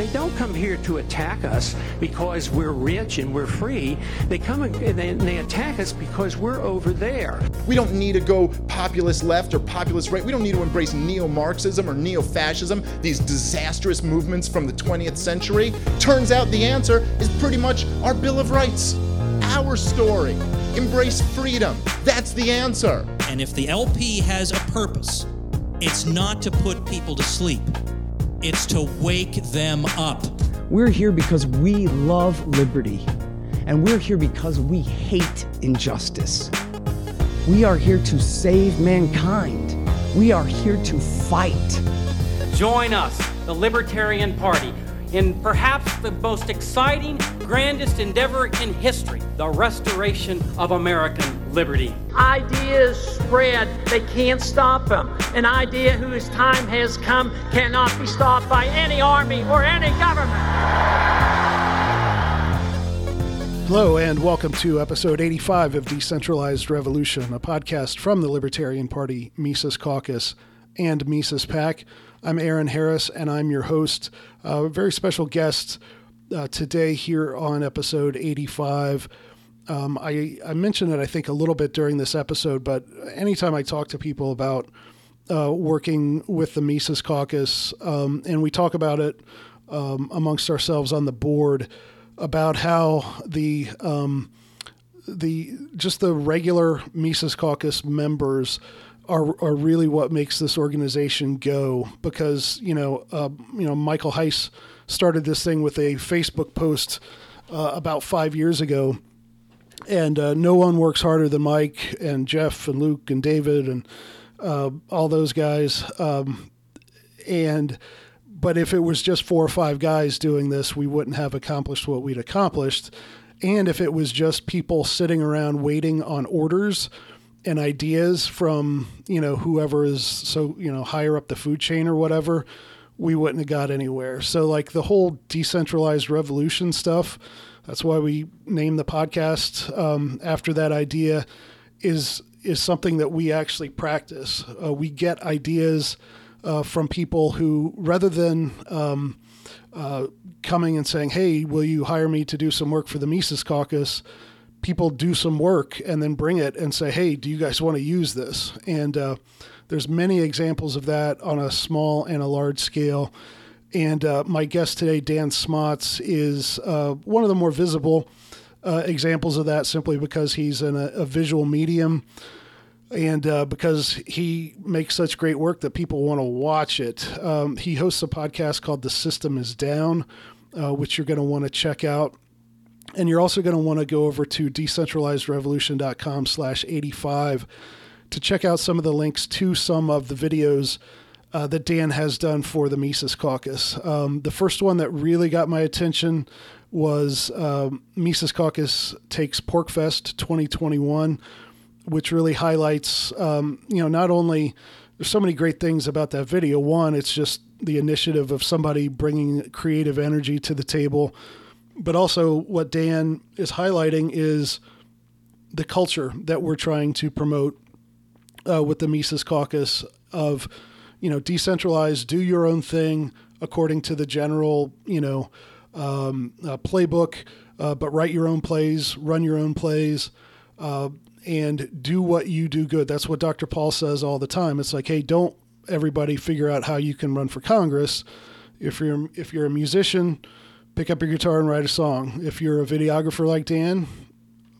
They don't come here to attack us because we're rich and we're free. They come and they, they attack us because we're over there. We don't need to go populist left or populist right. We don't need to embrace neo Marxism or neo fascism, these disastrous movements from the 20th century. Turns out the answer is pretty much our Bill of Rights, our story. Embrace freedom. That's the answer. And if the LP has a purpose, it's not to put people to sleep, it's to wake them up. We're here because we love liberty, and we're here because we hate injustice. We are here to save mankind. We are here to fight. Join us, the Libertarian Party, in perhaps the most exciting, grandest endeavor in history the restoration of American liberty. Ideas spread, they can't stop them. An idea whose time has come cannot be stopped by any army or any government. Hello, and welcome to episode 85 of Decentralized Revolution, a podcast from the Libertarian Party, Mises Caucus, and Mises PAC. I'm Aaron Harris, and I'm your host. Uh, a very special guest uh, today here on episode 85. Um, I, I mentioned it, I think, a little bit during this episode, but anytime I talk to people about uh, working with the Mises Caucus, um, and we talk about it um, amongst ourselves on the board about how the um, the just the regular Mises Caucus members are, are really what makes this organization go because you know uh, you know Michael Heise started this thing with a Facebook post uh, about five years ago, and uh, no one works harder than Mike and Jeff and Luke and David and uh, all those guys. Um, and but if it was just four or five guys doing this, we wouldn't have accomplished what we'd accomplished. And if it was just people sitting around waiting on orders and ideas from you know whoever is so you know higher up the food chain or whatever we wouldn't have got anywhere so like the whole decentralized revolution stuff that's why we named the podcast um, after that idea is is something that we actually practice uh, we get ideas uh, from people who rather than um, uh, coming and saying hey will you hire me to do some work for the mises caucus people do some work and then bring it and say, "Hey, do you guys want to use this?" And uh, there's many examples of that on a small and a large scale. And uh, my guest today, Dan Smots, is uh, one of the more visible uh, examples of that, simply because he's in a, a visual medium. And uh, because he makes such great work that people want to watch it, um, he hosts a podcast called "The System Is Down," uh, which you're going to want to check out and you're also going to want to go over to decentralizedrevolution.com slash 85 to check out some of the links to some of the videos uh, that Dan has done for the Mises Caucus. Um, the first one that really got my attention was um, Mises Caucus Takes PorcFest 2021, which really highlights, um, you know, not only there's so many great things about that video. One, it's just the initiative of somebody bringing creative energy to the table but also what Dan is highlighting is the culture that we're trying to promote uh, with the Mises Caucus of, you know, decentralized, do your own thing according to the general, you know, um, uh, playbook, uh, but write your own plays, run your own plays, uh, and do what you do good. That's what Dr. Paul says all the time. It's like, hey, don't everybody figure out how you can run for Congress. If you're if you're a musician, pick up your guitar and write a song. If you're a videographer like Dan,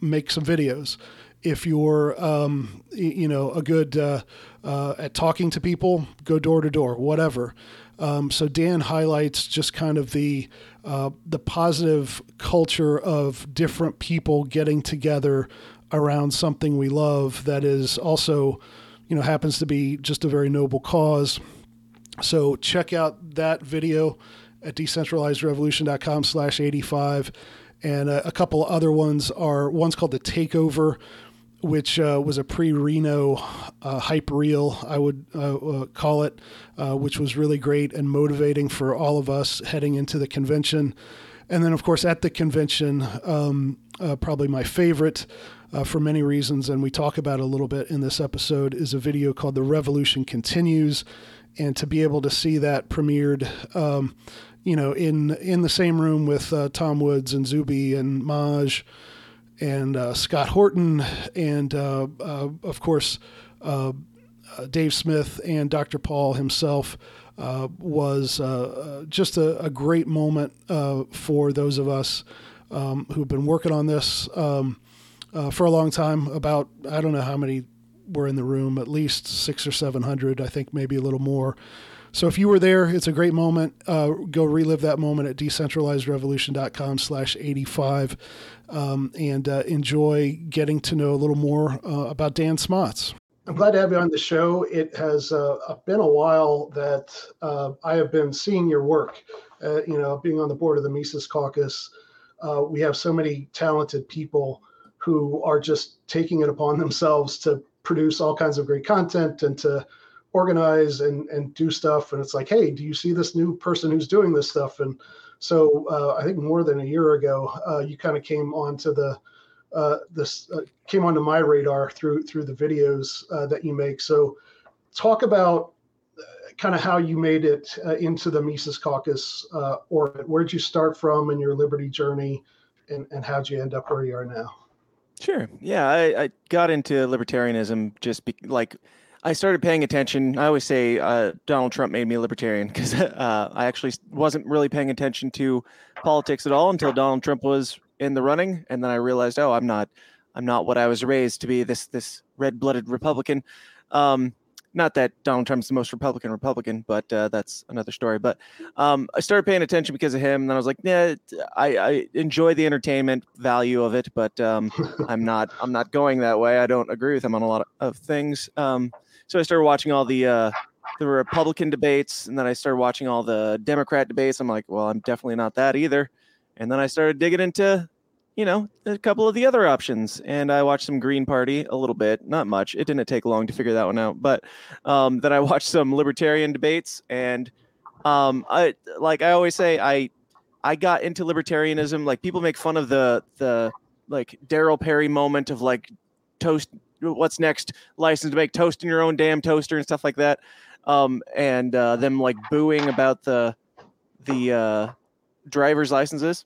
make some videos. If you're, um, you know, a good uh, uh, at talking to people, go door to door, whatever. Um, so Dan highlights just kind of the uh, the positive culture of different people getting together around something we love that is also, you know, happens to be just a very noble cause. So check out that video at decentralizedrevolution.com slash 85. And a, a couple other ones are, one's called The Takeover, which uh, was a pre-Reno uh, hype reel, I would uh, uh call it, uh, which was really great and motivating for all of us heading into the convention. And then, of course, at the convention, um, uh, probably my favorite for many reasons, and we talk about a little bit in this episode, is a video called "The Revolution Continues." And to be able to see that premiered um, you know, in in the same room with Tom Woods and Zuby and Maj and uh, Scott Horton and uh, uh, of course uh, Dave Smith and Dr. Paul himself. was just a, a, great moment for those of us um, who've been working on this um, for a long time. About I don't know how many were in the room, at least six or seven hundred, I think maybe a little more. So if you were there, it's a great moment. Uh, go relive that moment at decentralizedrevolution.com slash 85 um, and uh, enjoy getting to know a little more uh, about Dan Smots. I'm glad to have you on the show. It has uh, been a while that uh, I have been seeing your work. Uh, you know, being on the board of the Mises Caucus, we have so many talented people who are just taking it upon themselves to produce all kinds of great content and to organize and and do stuff and it's like hey do you see this new person who's doing this stuff and so uh, i think more than a year ago uh, you kind of came onto the uh, this uh, came onto my radar through through the videos uh, that you make. So talk about kind of how you made it into the mises caucus orbit. Where'd you start from in your liberty journey and, and how'd you end up where you are now? Sure. Yeah i, I got into libertarianism just be, like I started paying attention. I always say uh, Donald Trump made me a libertarian because uh, I actually wasn't really paying attention to politics at all until Donald Trump was in the running, and then I realized, oh, I'm not, I'm not what I was raised to be. This this red blooded Republican. Um, not that Donald Trump's the most Republican Republican, but uh, that's another story. But um, I started paying attention because of him, and then I was like, yeah, I, I enjoy the entertainment value of it, but um, I'm not I'm not going that way. I don't agree with him on a lot of, of things. Um, so I started watching all the uh, the Republican debates, and then I started watching all the Democrat debates. I'm like, well, I'm definitely not that either. And then I started digging into, you know, a couple of the other options, and I watched some Green Party a little bit, not much. It didn't take long to figure that one out, but um, then I watched some Libertarian debates, and um, I like I always say I I got into libertarianism. Like people make fun of the the like Darryl Perry moment of like toast what's next license to make toast in your own damn toaster and stuff like that um, and uh, them like booing about the the uh, driver's licenses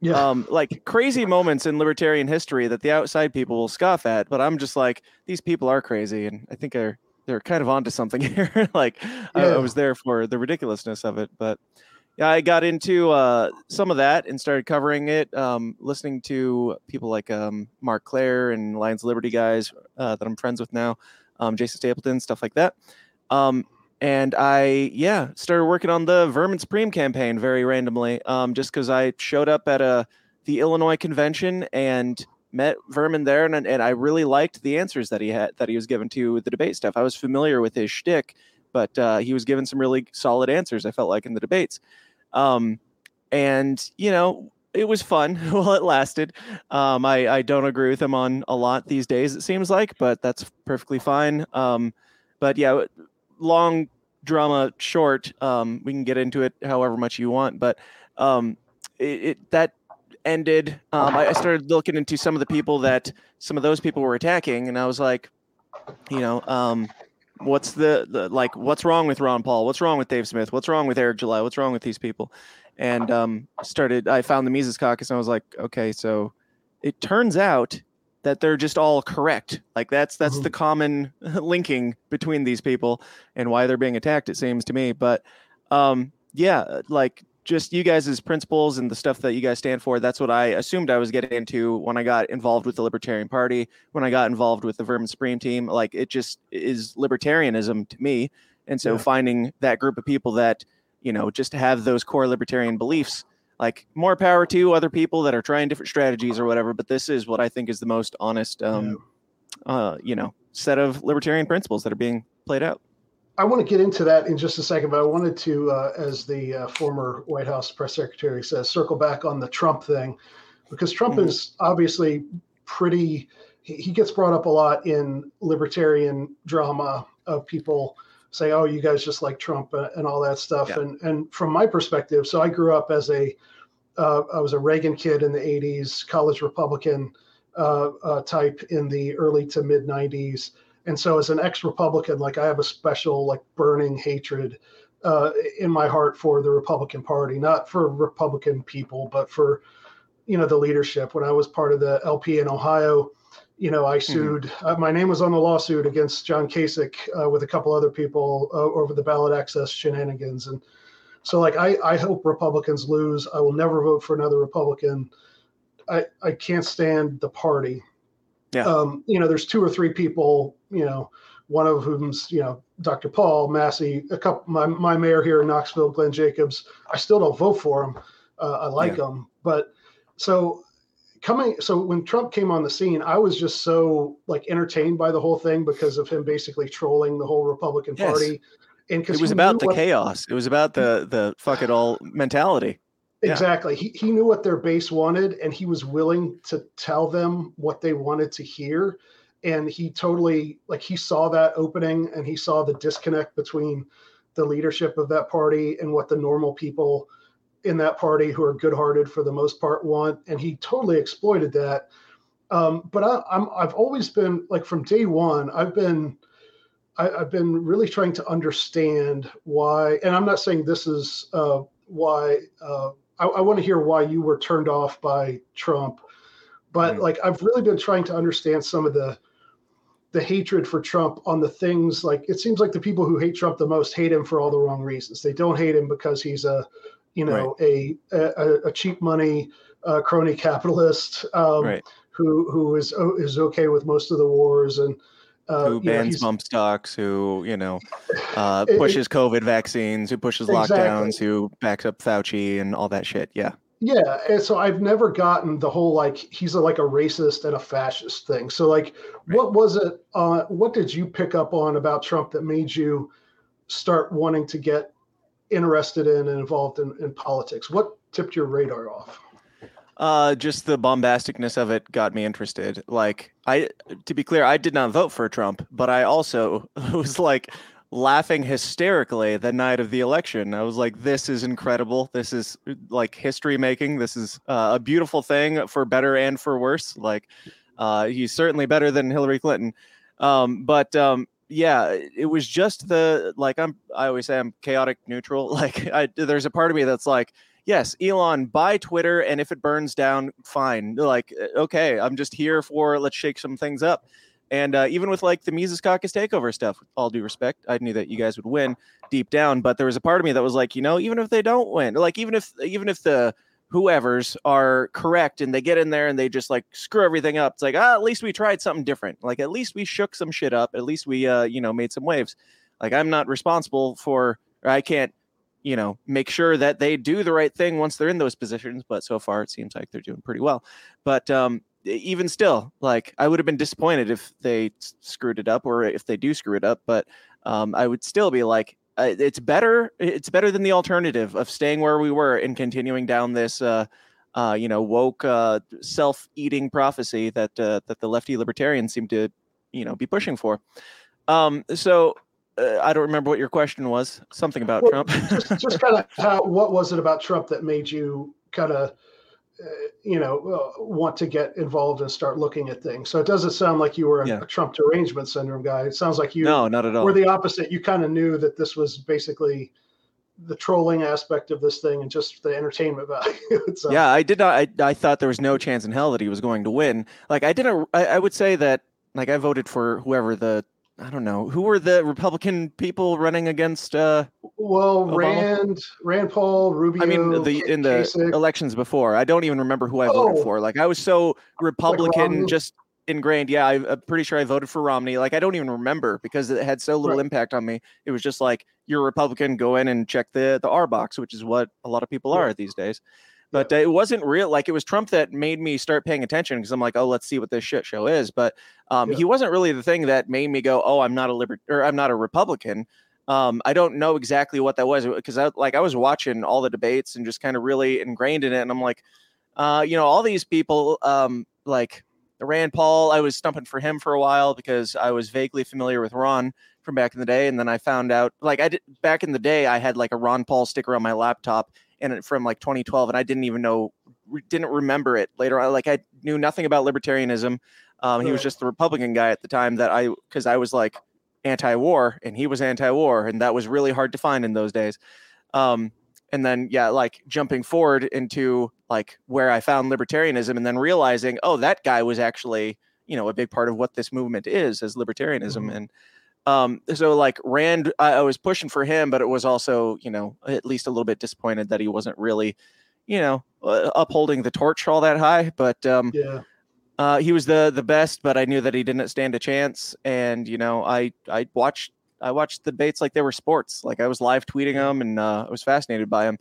yeah. Um, like crazy moments in libertarian history that the outside people will scoff at, but I'm just like, these people are crazy, and I think they're they're kind of onto something here. like, yeah. I, I, was there for the ridiculousness of it, but yeah, I got into uh, some of that and started covering it, um, listening to people like um, Marc Clair and Lions Liberty guys uh, that I'm friends with now, um, Jason Stapleton, stuff like that. Um, and I, yeah, started working on the Vermin Supreme campaign very randomly, um, just because I showed up at a the Illinois convention and met Vermin there, and, and I really liked the answers that he had that he was given to the debate stuff. I was familiar with his shtick, but uh, he was given some really solid answers. I felt like in the debates. Um, and you know, it was fun while it lasted. Um, I, I don't agree with him on a lot these days, it seems like, but that's perfectly fine. Um, but yeah, long drama short. Um, we can get into it however much you want, but um, it, it that ended. Um, I, I started looking into some of the people that some of those people were attacking, and I was like, you know, um, what's the, the like what's wrong with Ron Paul? What's wrong with Dave Smith? What's wrong with Eric July? What's wrong with these people? And um, started I found the Mises Caucus and I was like, okay, so it turns out that they're just all correct. Like that's that's mm-hmm. the common linking between these people and why they're being attacked. It seems to me, but um, yeah, like just you guys' principles and the stuff that you guys stand for. That's what I assumed I was getting into when I got involved with the Libertarian Party, when I got involved with the Vermin Supreme team. Like it just is libertarianism to me. And so yeah. finding that group of people that, you know, just have those core libertarian beliefs, like more power to other people that are trying different strategies or whatever. But this is what I think is the most honest, um, yeah. uh, you know, set of libertarian principles that are being played out. I want to get into that in just a second, but I wanted to, uh, as the uh, former White House press secretary says, circle back on the Trump thing, because Trump mm-hmm. is obviously pretty. He, he gets brought up a lot in libertarian drama of people say, "Oh, you guys just like Trump" uh, and all that stuff. Yeah. And and from my perspective, so I grew up as a, uh, I was a Reagan kid in the '80s, college Republican uh, uh, type in the early to mid '90s and so as an ex-republican like i have a special like burning hatred uh, in my heart for the Republican Party, not for Republican people, but for you know the leadership. When I was part of the LP in Ohio, you know, I sued. Mm-hmm. Uh, my name was on the lawsuit against John Kasich uh, with a couple other people uh, over the ballot access shenanigans, and so like I, I hope Republicans lose. I will never vote for another Republican. I, I can't stand the party. Yeah. Um, you know, there's two or three people, you know, one of whom's, you know, Dr. Paul Massie, a couple, my, my mayor here in Knoxville, Glenn Jacobs. I still don't vote for him. Uh, I like yeah. him, but so coming, so when Trump came on the scene, I was just so like entertained by the whole thing because of him basically trolling the whole Republican yes. Party. And it was about the what, chaos, it was about the the fuck it all mentality. Exactly. Yeah. He he knew what their base wanted, and he was willing to tell them what they wanted to hear. And he totally like he saw that opening, and he saw the disconnect between the leadership of that party and what the normal people in that party who are good-hearted for the most part want, and he totally exploited that. Um, but I, I'm I've always been like from day one, I've been I, have been really trying to understand why, and I'm not saying this is uh, why. Uh, I, I want to hear why you were turned off by Trump, but mm-hmm. like I've really been trying to understand some of the the hatred for Trump on the things like it seems like the people who hate Trump the most hate him for all the wrong reasons. They don't hate him because he's a you know right. a, a, a cheap money uh, crony capitalist um, right. who who is is okay with most of the wars and uh, who bans know, bump stocks, who you know uh, pushes it, COVID vaccines, who pushes exactly. lockdowns, who backs up Fauci and all that shit. Yeah. Yeah, and so I've never gotten the whole like he's a, like a racist and a fascist thing. So like, right. what was it? Uh, what did you pick up on about Trump that made you start wanting to get interested in and involved in, in politics? What tipped your radar off? Uh, just the bombasticness of it got me interested. Like, I, to be clear, I did not vote for Trump, but I also was like laughing hysterically the night of the election. I was like, this is incredible. This is like history making. This is uh, a beautiful thing for better and for worse. Like, uh, he's certainly better than Hillary Clinton. Um, but um, yeah, it was just the like I'm. I always say I'm chaotic neutral. Like, I, there's a part of me that's like, yes, Elon, buy Twitter, and if it burns down, fine. Like, okay, I'm just here for let's shake some things up. And uh, even with like the Mises Caucus takeover stuff, all due respect, I knew that you guys would win deep down, but there was a part of me that was like, you know, even if they don't win, like even if even if the whoever's are correct and they get in there and they just like screw everything up, it's like, ah, at least we tried something different. Like at least we shook some shit up. At least we, uh, you know, made some waves. Like I'm not responsible for, I can't you know, make sure that they do the right thing once they're in those positions. But so far, it seems like they're doing pretty well. But um, even still, like I would have been disappointed if they screwed it up or if they do screw it up. But um, I would still be like, uh, it's better. It's better than the alternative of staying where we were and continuing down this, uh, uh, you know, woke, uh, self-eating prophecy that uh, that the lefty libertarians seem to, you know, be pushing for. Um, so uh, I don't remember what your question was. Something about well, Trump. just, just kind of how. What was it about Trump that made you kind of, uh, you know, uh, want to get involved and start looking at things? So it doesn't sound like you were a, yeah. a Trump derangement syndrome guy. It sounds like you. No, not at all. Were the opposite. You kind of knew that this was basically the trolling aspect of this thing and just the entertainment value. so. Yeah, I did not. I, I thought there was no chance in hell that he was going to win. Like I didn't. I, I would say that. Like I voted for whoever the I don't know who were the Republican people running against. Uh, well, Obama? Rand, Rand Paul, Rubio. I mean, the in the Kasich. elections before, I don't even remember who I oh. voted for. Like I was so Republican, like just ingrained. Yeah, I, am pretty sure I voted for Romney. Like I don't even remember because it had so little right. impact on me. It was just like you're a Republican, go in and check the the R box, which is what a lot of people are these days. But uh, it wasn't real. Like it was Trump that made me start paying attention because I'm like, oh, let's see what this shit show is. But um, yeah. he wasn't really the thing that made me go, oh, I'm not a liber or I'm not a Republican. Um, I don't know exactly what that was because I like I was watching all the debates and just kind of really ingrained in it, and I'm like, uh, you know, all these people, um, like Rand Paul, I was stumping for him for a while because I was vaguely familiar with Ron from back in the day, and then I found out, like I did back in the day, I had like a Ron Paul sticker on my laptop, and from like 2012, and I didn't even know, didn't remember it later on. Like I knew nothing about libertarianism. Um, he was just the Republican guy at the time that I, because I was like anti-war and he was anti-war and that was really hard to find in those days um, and then yeah like jumping forward into like where i found libertarianism and then realizing oh that guy was actually you know a big part of what this movement is as libertarianism Mhm. and um, so like rand I, I was pushing for him but it was also you know at least a little bit disappointed that he wasn't really you know uh, upholding the torch all that high but um, Yeah. uh, he was the the best, but I knew that he didn't stand a chance. And you know, I I watched I watched the debates like they were sports. Like I was live tweeting them, and uh, I was fascinated by them.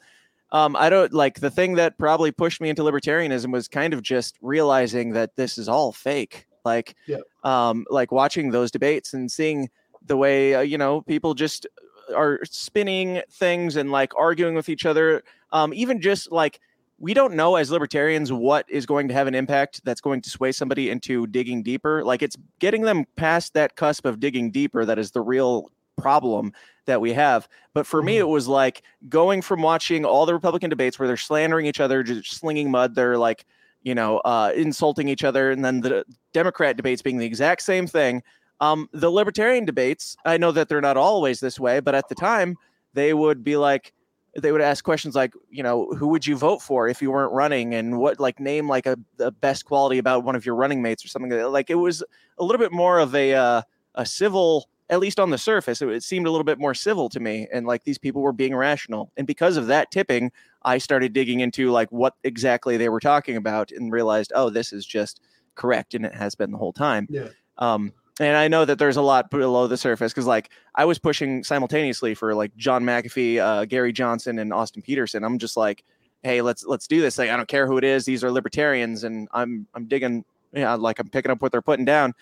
Um, I don't like the thing that probably pushed me into libertarianism was kind of just realizing that this is all fake. Like, Yeah. um, like watching those debates and seeing the way uh, you know people just are spinning things and like arguing with each other. Um, even just like we don't know as libertarians what is going to have an impact that's going to sway somebody into digging deeper. Like it's getting them past that cusp of digging deeper that is the real problem that we have. But for me, it was like going from watching all the Republican debates where they're slandering each other, just slinging mud, they're like, you know, uh, insulting each other, and then the Democrat debates being the exact same thing. Um, the Libertarian debates, I know that they're not always this way, but at the time, they would be like, they would ask questions like, you know, who would you vote for if you weren't running, and what like name like a the best quality about one of your running mates or something like. Like it was a little bit more of a uh, a civil, at least on the surface, it, it seemed a little bit more civil to me, and like these people were being rational. And because of that tipping, I started digging into like what exactly they were talking about, and realized, oh, this is just correct, and it has been the whole time. Yeah. Um, and I know that there's a lot below the surface because, like, I was pushing simultaneously for like John McAfee, uh, Gary Johnson, and Austin Petersen. I'm just like, hey, let's let's do this. Like, I don't care who it is; these are libertarians, and I'm I'm digging, yeah, like I'm picking up what they're putting down.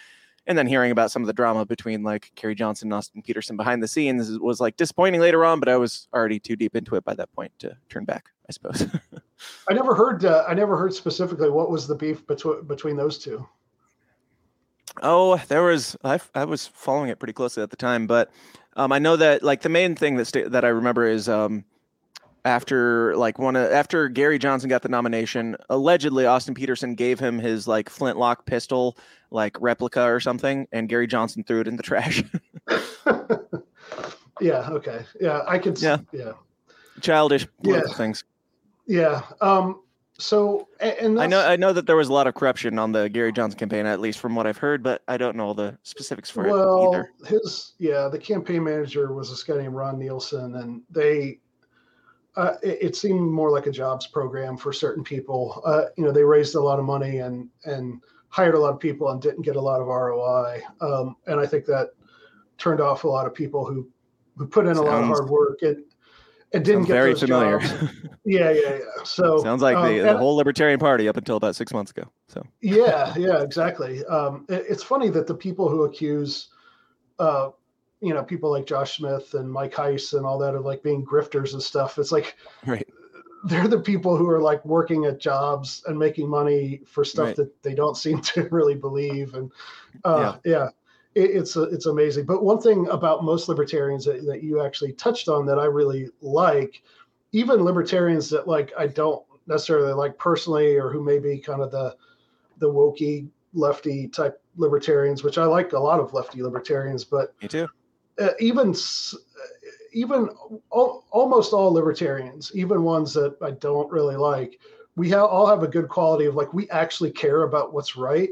And then hearing about some of the drama between like Gary Johnson and Austin Petersen behind the scenes was like disappointing later on, but I was already too deep into it by that point to turn back, I suppose. I never heard. Uh, I never heard specifically what was the beef between between those two. Oh, there was I, I was following it pretty closely at the time, but um, I know that like the main thing that sta- that I remember is um, after like one of, after Gary Johnson got the nomination, allegedly Austin Petersen gave him his like flintlock pistol like replica or something, and Gary Johnson threw it in the trash. yeah. Okay. Yeah. I could. s- Yeah. Yeah. Childish Yeah. things. Yeah. Um. So and I know I know that there was a lot of corruption on the Gary Johnson campaign, at least from what I've heard, but I don't know all the specifics for it well, either. his yeah, the campaign manager was this guy named Ron Nielson, and they. Uh, it, it seemed more like a jobs program for certain people. Uh, you know, they raised a lot of money and and hired a lot of people and didn't get a lot of ROI. Um, and I think that turned off a lot of people who who put in a lot of hard work and and didn't Sounds get very familiar. Yeah, yeah, yeah. So Sounds like um, the, the and- whole Libertarian Party up until about six months ago. So yeah, yeah, exactly. Um, it- it's funny that the people who accuse, uh, you know, people like Josh Smith and Mike Heise and all that of like being grifters and stuff. It's like right. they're the people who are like working at jobs and making money for stuff Right. that they don't seem to really believe. And uh, yeah, It, it's it's amazing. But one thing about most libertarians that, that you actually touched on that I really like, even libertarians that like I don't necessarily like personally, or who may be kind of the the wokey lefty type libertarians, which I like a lot of lefty libertarians, but Me too. uh, even even al- almost all libertarians, even ones that I don't really like, we have all have a good quality of like we actually care about what's right,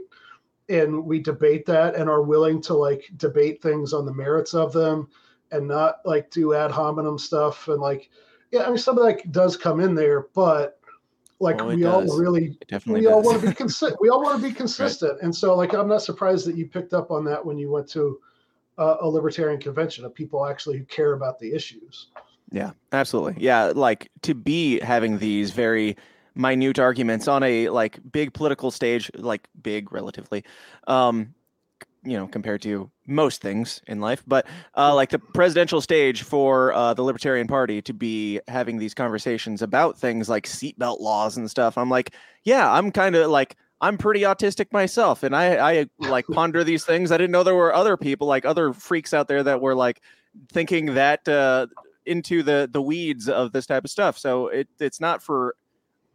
and we debate that and are willing to like debate things on the merits of them, and not like do ad hominem stuff and like yeah, I mean some of that does come in there, but like it we all really we all want to be consistent. we all want to be consistent, and so like I'm not surprised that you picked up on that when you went to uh, a libertarian convention of people actually who care about the issues. Yeah, absolutely. Yeah, like to be having these very minute arguments on a like big political stage, like big relatively, um, you know, compared to most things in life, but uh, like the presidential stage for uh, the Libertarian Party to be having these conversations about things like seatbelt laws and stuff. I'm like, yeah, I'm kind of like. I'm pretty autistic myself, and I, I like ponder these things. I didn't know there were other people, like other freaks out there, that were like thinking that uh, into the the weeds of this type of stuff. So it it's not for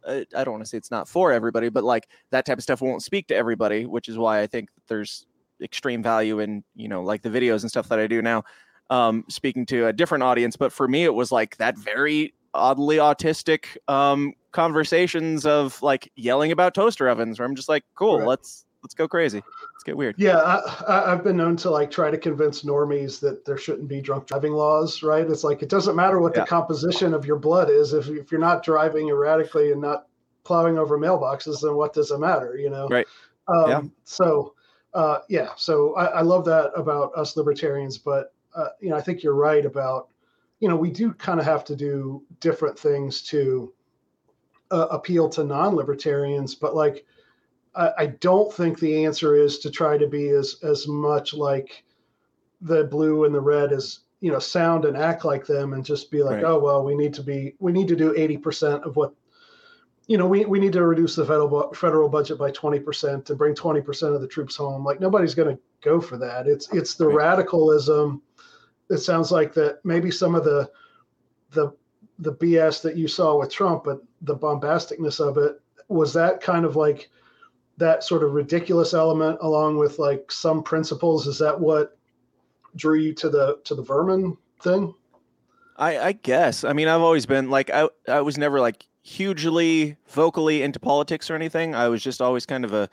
I don't want to say it's not for everybody, but like that type of stuff won't speak to everybody, which is why I think there's extreme value in you know like the videos and stuff that I do now. Um, speaking to a different audience, but for me, it was like that very oddly autistic um, conversations of like yelling about toaster ovens, where I'm just like, cool, Right. let's let's go crazy, let's get weird. Yeah, I, I've been known to like try to convince normies that there shouldn't be drunk driving laws, right? It's like it doesn't matter what Yeah. the composition of your blood is. If, if you're not driving erratically and not plowing over mailboxes, then what does it matter, you know? Right. Um, Yeah. So, uh, yeah, so I, I love that about us libertarians, but, uh, you know, I think you're right about, you know, we do kind of have to do different things to uh, appeal to non libertarians, but like, I, I don't think the answer is to try to be as as much like the blue and the red as you know sound and act like them and just be like Right. oh well we need to be we need to do 80% of what you know we, we need to reduce the federal federal budget by 20% and bring 20% of the troops home like nobody's going to go for that it's it's the Right. radicalism it sounds like that maybe some of the the the bs that you saw with trump but the bombasticness of it was that kind of like that sort of ridiculous element along with like some principles is that what drew you to the to the vermin thing I, I guess. I mean, I've always been like I I was never like hugely vocally into politics or anything. I was just always kind of a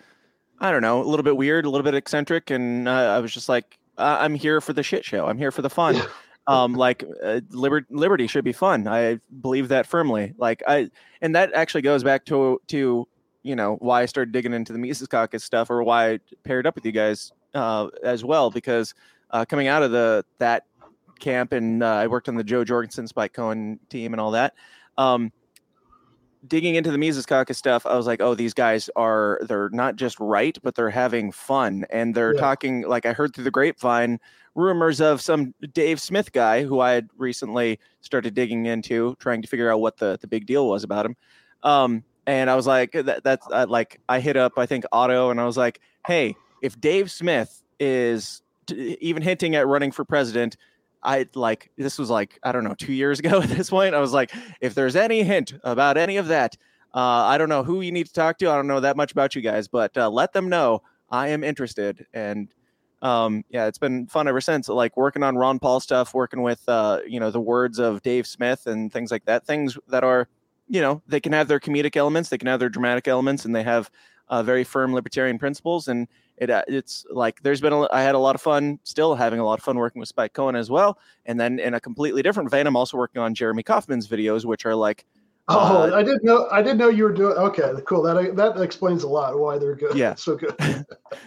I don't know, a little bit weird, a little bit eccentric, and uh, I was just like, I'm here for the shit show. I'm here for the fun. um, like uh, liber- liberty should be fun. I believe that firmly. Like I, and that actually goes back to to you know why I started digging into the Mises Caucus stuff, or why I paired up with you guys uh, as well, because uh, coming out of the that camp and uh, I worked on the Jo Jorgensen Spike Cohen team and all that. Um, digging into the Mises Caucus stuff, I was like, oh, these guys are they're not just right, but they're having fun and they're Yeah. talking like I heard through the grapevine rumors of some Dave Smith guy who I had recently started digging into, trying to figure out what the the big deal was about him. Um, and I was like, that, that's uh, like I hit up I think Otto and I was like, hey, if Dave Smith is t- even hinting at running for president. I like this was like I don't know two years ago at this point. I was like, if there's any hint about any of that, uh, I don't know who you need to talk to. I don't know that much about you guys, but uh, let them know I am interested. And um, yeah, it's been fun ever since. Like working on Ron Paul stuff, working with uh, you know the words of Dave Smith and things like that. Things that are you know they can have their comedic elements, they can have their dramatic elements, and they have uh, very firm libertarian principles. And it uh, it's like there's been a, I had a lot of fun, still having a lot of fun working with Spike Cohen as well. And then in a completely different vein, I'm also working on Jeremy Kauffman's videos, which are like oh Uh, i didn't know i didn't know you were doing okay cool that that explains a lot why they're good Yeah. so good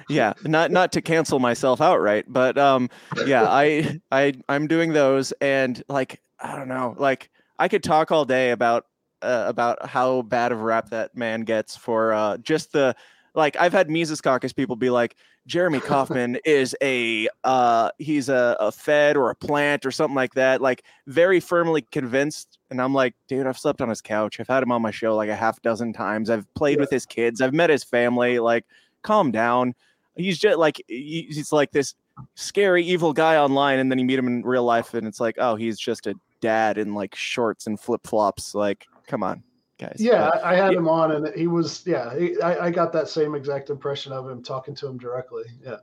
yeah not not to cancel myself outright but um yeah i i i'm doing those and like i don't know like i could talk all day about uh, about how bad of a rap that man gets for uh just the like i've had mises caucus people be like jeremy kauffman is a uh he's a, a fed or a plant or something like that like very firmly convinced and i'm like dude i've slept on his couch i've had him on my show like a half dozen times i've played Yeah. with his kids i've met his family like calm down. He's just like he's like this scary evil guy online, and then you meet him in real life, and it's like, oh, he's just a dad in like shorts and flip flops. Like, come on, guys. yeah But, i, had yeah. him on and he was yeah he, I, I got that same exact impression of him talking to him directly yeah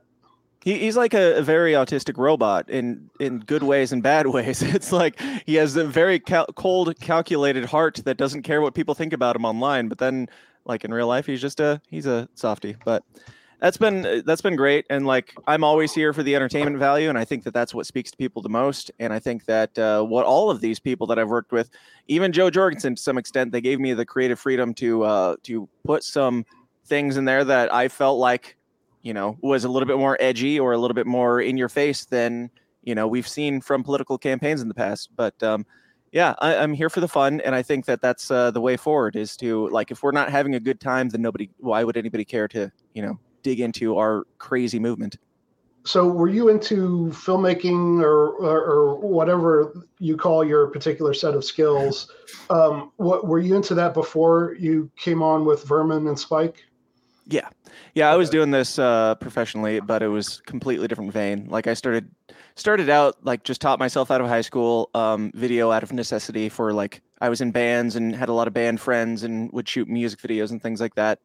he, he's like a, very autistic robot in in good ways and bad ways. It's like he has a very cal- cold, calculated heart that doesn't care what people think about him online, but then like in real life, he's just a he's a softie. But that's been that's been great and like i'm always here for the entertainment value and i think that that's what speaks to people the most and i think that uh, what all of these people that i've worked with even jo jorgensen to some extent they gave me the creative freedom to uh, to put some things in there that i felt like you know was a little bit more edgy or a little bit more in your face than you know we've seen from political campaigns in the past but um yeah I, i'm here for the fun and i think that that's uh, the way forward is to like if we're not having a good time then nobody why would anybody care to you know dig into our crazy movement so were you into filmmaking or, or, or whatever you call your particular set of skills um, what were you into that before you came on with vermin and spike Yeah. Yeah, I was doing this uh, professionally, but it was completely different vein. Like I started started out like just taught myself out of high school, um, video out of necessity for like I was in bands and had a lot of band friends and would shoot music videos and things like that,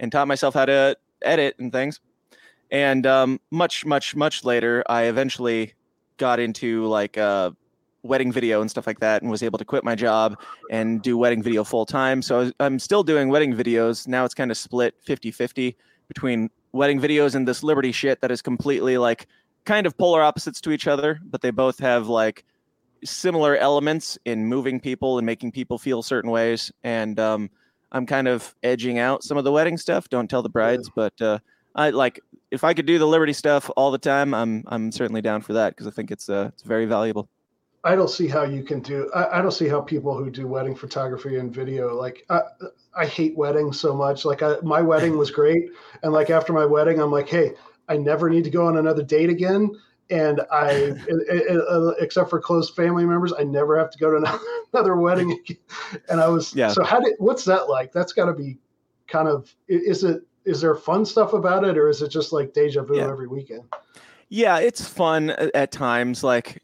and taught myself how to edit and things. And um, much, much, much later, I eventually got into like uh, wedding video and stuff like that, and was able to quit my job and do wedding video full time. So was, I'm still doing wedding videos. Now it's kind of split 50 50 between wedding videos and this Liberty shit that is completely like kind of polar opposites to each other, but they both have like similar elements in moving people and making people feel certain ways. And um, I'm kind of edging out some of the wedding stuff. Don't tell the brides, but uh, I like if I could do the Liberty stuff all the time, I'm I'm certainly down for that because I think it's uh, it's very valuable. I don't see how you can do. I, I, don't see how people who do wedding photography and video like. I, I hate weddings so much. Like I, my wedding was great, and like after my wedding, I'm like, hey, I never need to go on another date again. And I, it, it, uh, except for close family members, I never have to go to another, another wedding again. And I was, yeah. so how did, what's that like? That's got to be kind of, is it, is there fun stuff about it, or is it just like deja vu yeah. every weekend? Yeah, it's fun at times. Like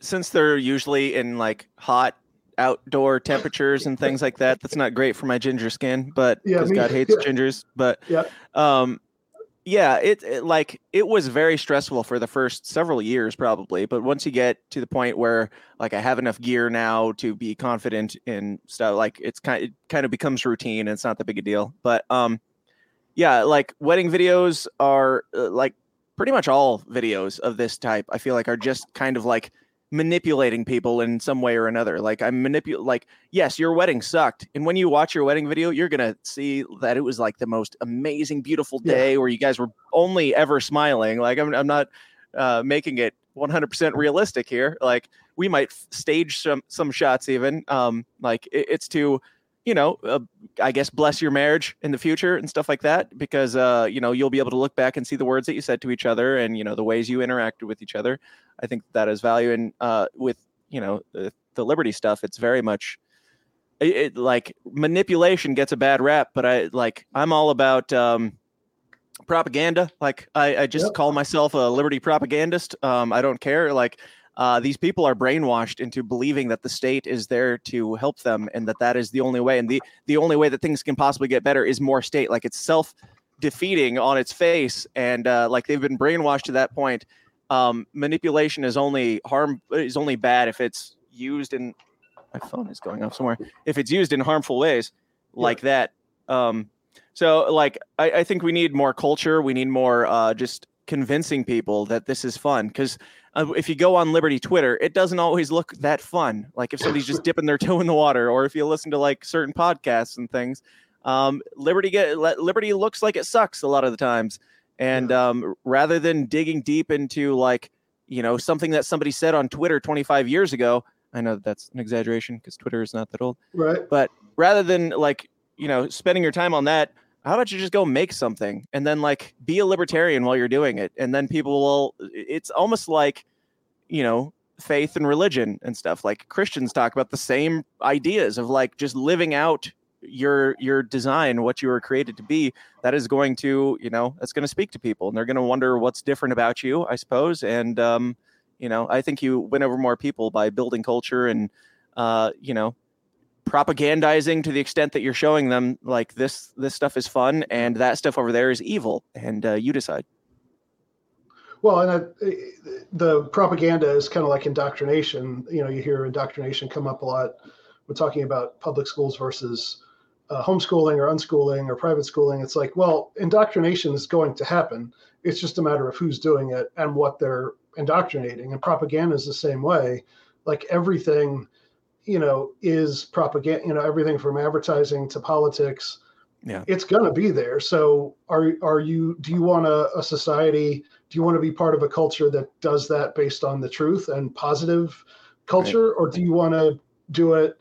since they're usually in like hot outdoor temperatures and things like that, that's not great for my ginger skin. But because yeah, God hates yeah. gingers. But yeah, um, yeah, it, it, like it was very stressful for the first several years probably, but once you get to the point where like I have enough gear now to be confident in stuff, like it's kind it kind of becomes routine and it's not that big a deal. But um, yeah, like wedding videos are uh, like pretty much all videos of this type. I feel like are just kind of like manipulating people in some way or another. Like I'm manipul like yes, your wedding sucked. And when you watch your wedding video, you're going to see that it was like the most amazing beautiful day yeah. where you guys were only ever smiling. Like I'm I'm not uh, making it 100% realistic here. Like we might stage some some shots even um like it, it's to you know, uh, I guess bless your marriage in the future and stuff like that, because uh, you know you'll be able to look back and see the words that you said to each other and you know the ways you interacted with each other. I think that is value, and uh, with you know the, the liberty stuff, it's very much it, it, like manipulation gets a bad rap, but I like I'm all about um, propaganda. Like I, I just yep. call myself a liberty propagandist. Um, I don't care. Like uh, these people are brainwashed into believing that the state is there to help them and that that is the only way. And the the only way that things can possibly get better is more state. Like it's self defeating on its face. And uh, like they've been brainwashed to that point. Um, manipulation is only harm is only bad if it's used in my phone is going off somewhere. If it's used in harmful ways like yeah. that. Um, so like I, I think we need more culture. We need more uh, just convincing people that this is fun because uh, if you go on Liberty Twitter, it doesn't always look that fun. Like if somebody's just dipping their toe in the water, or if you listen to like certain podcasts and things, um, Liberty get Liberty looks like it sucks a lot of the times. And um, rather than digging deep into like you know something that somebody said on Twitter 25 years ago, I know that that's an exaggeration because Twitter is not that old, right? But rather than like you know spending your time on that, how about you just go make something and then like be a libertarian while you're doing it and then people will it's almost like you know faith and religion and stuff like christians talk about the same ideas of like just living out your your design what you were created to be that is going to you know that's going to speak to people and they're going to wonder what's different about you i suppose and um you know i think you win over more people by building culture and uh you know propagandizing to the extent that you're showing them like this this stuff is fun and that stuff over there is evil and uh, you decide. Well and I, the propaganda is kind of like indoctrination. You know you hear indoctrination come up a lot. We're talking about public schools versus uh, homeschooling or unschooling or private schooling. It's like well indoctrination is going to happen. It's just a matter of who's doing it and what they're indoctrinating. And propaganda is the same way. Like everything you know, is propaganda, you know, everything from advertising to politics. Yeah. It's going to be there. So are, are you, do you want a, a society, do you want to be part of a culture that does that based on the truth and positive culture? Right. Or do you want to do it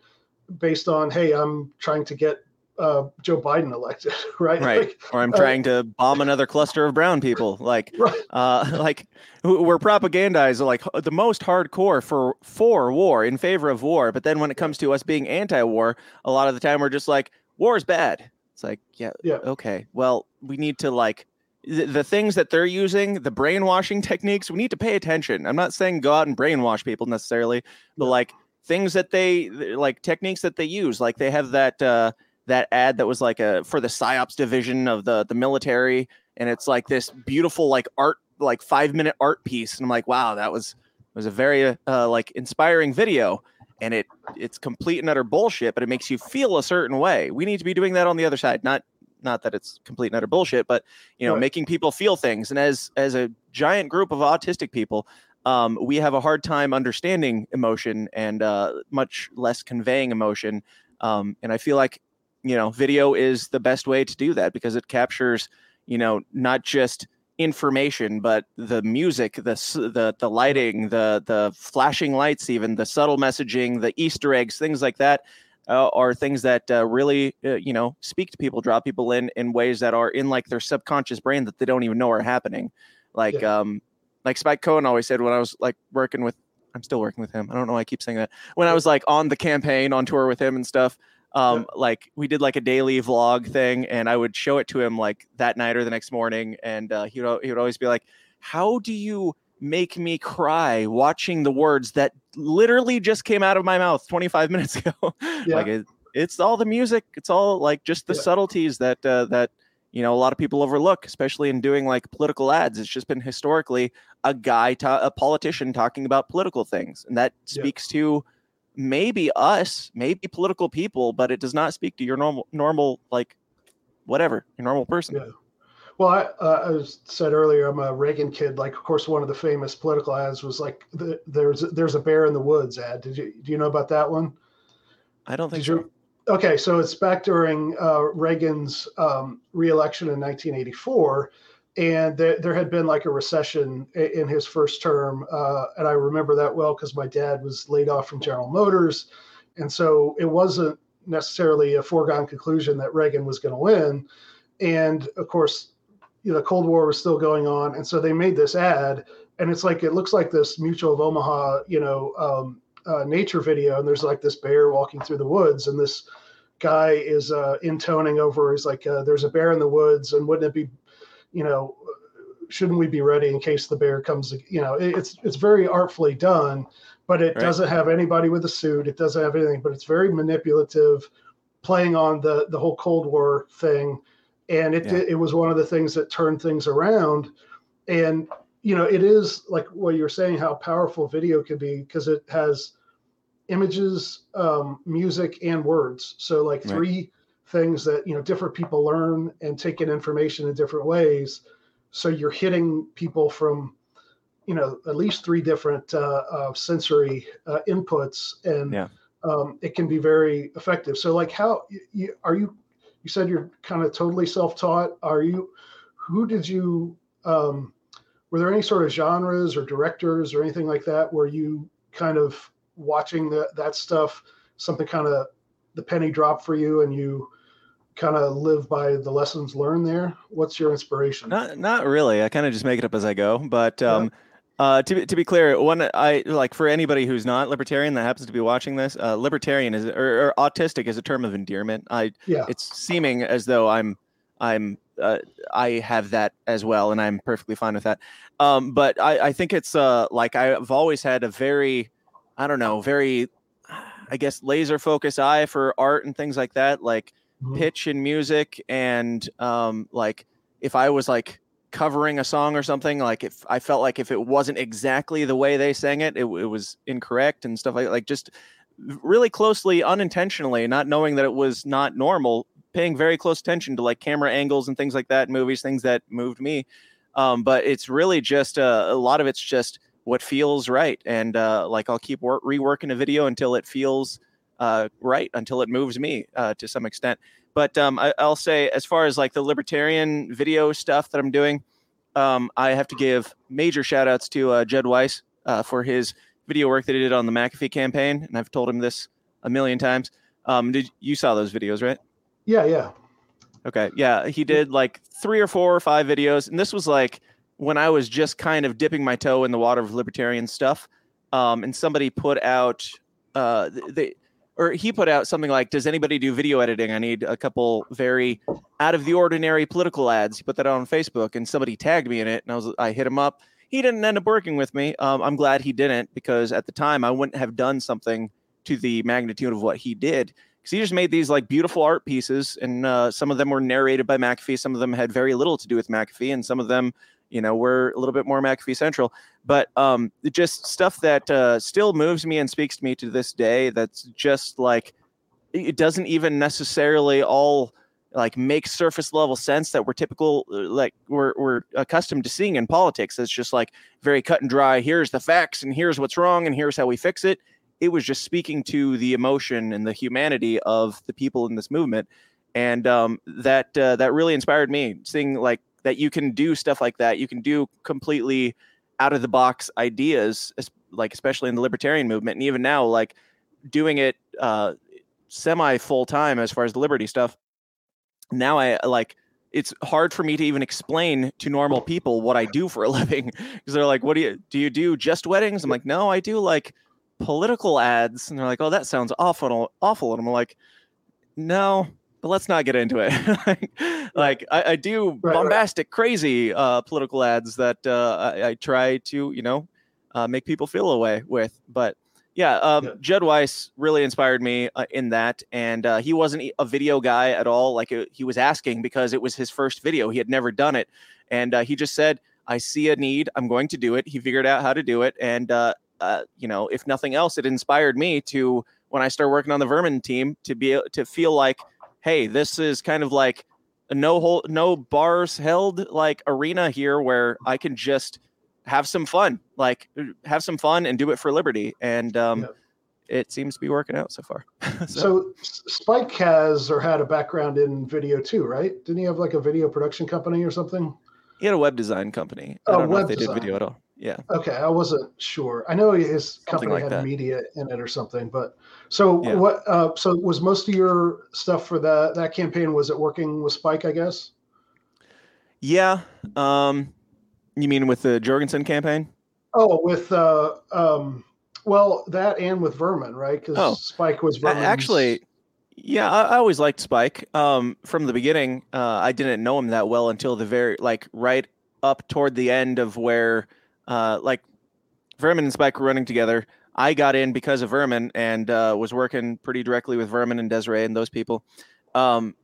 based on, Hey, I'm trying to get uh, Joe Biden elected, right? Right. Like, or I'm uh, trying uh, to bomb another cluster of brown people. Like, right. uh, like we're propagandized like the most hardcore for for war in favor of war, but then when it comes to us being anti-war, a lot of the time we're just like war is bad. It's like, yeah, yeah, okay. Well, we need to like the, the things that they're using, the brainwashing techniques. We need to pay attention. I'm not saying go out and brainwash people necessarily, but like things that they like techniques that they use. Like they have that. uh that ad that was like a for the psyops division of the the military and it's like this beautiful like art like five minute art piece and i'm like wow that was was a very uh, like inspiring video and it it's complete and utter bullshit but it makes you feel a certain way. We need to be doing that on the other side. Not not that it's complete and utter bullshit but you know Right. making people feel things. And as as a giant group of autistic people um, we have a hard time understanding emotion and uh, much less conveying emotion um, and i feel like you know video is the best way to do that because it captures you know not just information but the music the the the lighting the the flashing lights even the subtle messaging the easter eggs things like that uh, are things that uh, really uh, you know speak to people draw people in in ways that are in like their subconscious brain that they don't even know are happening like Yeah. um like spike cohen always said when i was like working with i'm still working with him i don't know why i keep saying that when i was like on the campaign on tour with him and stuff um like we did like a daily vlog thing and i would show it to him like that night or the next morning and uh, he would he would always be like how do you make me cry watching the words that literally just came out of my mouth 25 minutes ago like it, it's all the music it's all like just the Yeah. subtleties that uh, that you know a lot of people overlook especially in doing like political ads it's just been historically a guy ta- a politician talking about political things and that Yeah. speaks to maybe us maybe political people but it does not speak to your normal normal like whatever your normal person Yeah. Well, I, uh, I was said earlier, I'm a Reagan kid. Like, of course, one of the famous political ads was like, the, "There's there's a bear in the woods" ad. Did you do you know about that one? i don't think Did so you? Okay, so it's back during uh, Reagan's um, reelection in 1984, and there, there had been like a recession in his first term, uh, and I remember that well because my dad was laid off from General Motors, and so it wasn't necessarily a foregone conclusion that Reagan was going to win, and of course, you know, the Cold War was still going on, and so they made this ad, and it's like it looks like this Mutual of Omaha, you know. Um, uh, nature video, and there's like this bear walking through the woods, and this guy is uh, intoning over. He's like, uh, "There's a bear in the woods, and wouldn't it be, you know, shouldn't we be ready in case the bear comes? You know, it- it's it's very artfully done, but it Right. doesn't have anybody with a suit. It doesn't have anything, but it's very manipulative, playing on the the whole Cold War thing, and it Yeah. it was one of the things that turned things around, and you know, it is like what you're saying, how powerful video can be because it has images, um, music, and words. So like Right. three things that you know different people learn and take in information in different ways. So you're hitting people from you know at least three different uh, uh, sensory uh, inputs, and Yeah. um, it can be very effective. So like how you, are you? You said you're kind of totally self-taught. Are you? Who did you? Um, were there any sort of genres or directors or anything like that where you kind of watching that that stuff something kind of the penny drop for you and you kind of live by the lessons learned there what's your inspiration Not not really. I kind of just make it up as I go. But Yeah. um, uh, to be- to be clear, one I like for anybody who's not libertarian that happens to be watching this, uh, libertarian is or, or autistic is a term of endearment. I yeah it's seeming as though I'm I'm uh, I have that as well, and I'm perfectly fine with that. Um, but I, I think it's uh like I've always had a very I don't know very I guess laser focused eye for art and things like that. Like Mhm. pitch and music and um like if i was like covering a song or something like if i felt like if it wasn't exactly the way they sang it it, it was incorrect and stuff like like just really closely unintentionally not knowing that it was not normal paying very close attention to like camera angles and things like that in movies things that moved me um but it's really just uh, a lot of it's just what feels right and uh like i'll keep wor- reworking a video until it feels uh, right until it moves me uh, to some extent. But um, I, I'll say, as far as like the libertarian video stuff that I'm doing, um, I have to give major shout outs to uh, Judd Weiss uh, for his video work that he did on the McAfee campaign. And I've told him this a million times. Um, did you saw those videos, right? yeah yeah Okay. Yeah. He did like three or four or five videos. And this was like when I was just kind of dipping my toe in the water of libertarian stuff. Um, and somebody put out, uh, they, or he put out something like, Does anybody do video editing? I need a couple very out of the ordinary political ads. He put that on Facebook and somebody tagged me in it. And I was, I hit him up. He didn't end up working with me. Um, I'm glad he didn't because at the time I wouldn't have done something to the magnitude of what he did because he just made these like beautiful art pieces, and uh, some of them were narrated by McAfee, some of them had very little to do with McAfee, and some of them, you know, we're a little bit more McAfee central. But um, just stuff that uh, still moves me and speaks to me to this day. That's just like it doesn't even necessarily all like make surface level sense that we're typical uh, like we're, we're accustomed to seeing in politics it's just like very cut and dry here's the facts and here's what's wrong and here's how we fix it it was just speaking to the emotion and the humanity of the people in this movement and um, that uh, that really inspired me seeing like that you can do stuff like that you can do completely out of the box ideas like especially in the libertarian movement and even now like doing it uh, semi full time as far as the liberty stuff now I like it's hard for me to even explain to normal people what I do for a living because they're like, "What do you do? You do just weddings?" I'm like, "No, I do like political ads," and they're like, "Oh, that sounds awful, awful," and I'm like, "No." But let's not get into it. like, like I, I, do right, bombastic, right. crazy uh, political ads that uh, I, I, try to, you know, uh, make people feel away with. But yeah, um, yeah. Judd Weiss really inspired me uh, in that, and uh, he wasn't a video guy at all. Like uh, he was asking because it was his first video; he had never done it, and uh, he just said, "I see a need. I'm going to do it." He figured out how to do it, and uh, uh, you know, if nothing else, it inspired me to when I started working on the Vermin team to be to feel like, hey, this is kind of like a no hole, no bars held like arena here where I can just have some fun, like uh, have some fun and do it for liberty. And um, it seems to be working out so far. so. so. Spike has or had a background in video too, right? Didn't he have like a video production company or something? He had a web design company. I oh, don't know if they design. did video at all. Yeah. Okay, I wasn't sure. I know his company like had that. media in it or something, but so yeah. what? Uh, so was most of your stuff for that that campaign? Was it working with Spike? I guess. Yeah. Um, you mean with the Jorgensen campaign? Oh, with uh, um, well, that and with Vermin, right? Because oh, Spike was Vermin's... actually. Yeah, I, I, always liked Spike. Um, from the beginning, uh, I didn't know him that well until the very like right up toward the end of where, uh, like, Vermin and Spike were running together. I got in because of Vermin and uh, was working pretty directly with Vermin and Desiree and those people. Um,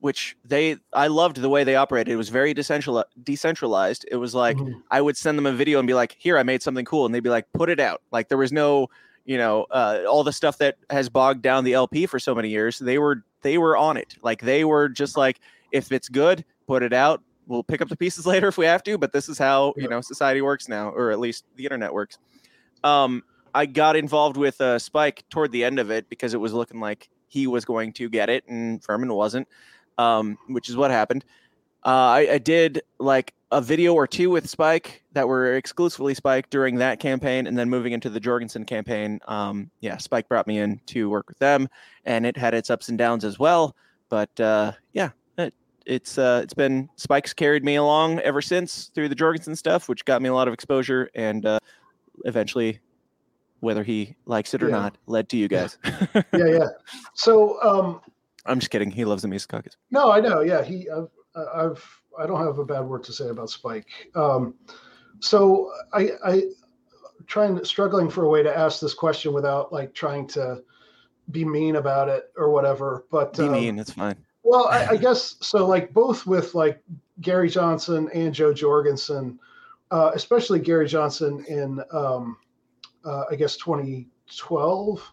which they I loved the way they operated. It was very decentralized. It was like mm-hmm. I would send them a video and be like, "Here, I made something cool," and they'd be like, "Put it out." Like there was no, you know, uh, all the stuff that has bogged down the LP for so many years. They were they were on it. Like they were just like, if it's good, put it out. We'll pick up the pieces later if we have to. But this is how yeah. you know society works now, or at least the internet works. Um, I got involved with uh, Spike toward the end of it because it was looking like he was going to get it, and Vermin wasn't, um, which is what happened. Uh, I, I, did like a video or two with Spike that were exclusively Spike during that campaign, and then moving into the Jorgensen campaign. Um, yeah, Spike brought me in to work with them, and it had its ups and downs as well. But uh, yeah, it, it's uh, it's been Spike's carried me along ever since through the Jorgensen stuff, which got me a lot of exposure, and uh, eventually whether he likes it or yeah. not, led to you guys. yeah, yeah. So um, I'm just kidding. He loves the Mises Caucus. No, I know. Yeah, he. I've, I've I don't have a bad word to say about Spike. Um, so I I trying struggling for a way to ask this question without like trying to be mean about it or whatever. But be um, mean. It's fine. Well, I, I, guess so. Like both with like Gary Johnson and Jo Jorgensen, uh, especially Gary Johnson in um, uh, I guess 2012.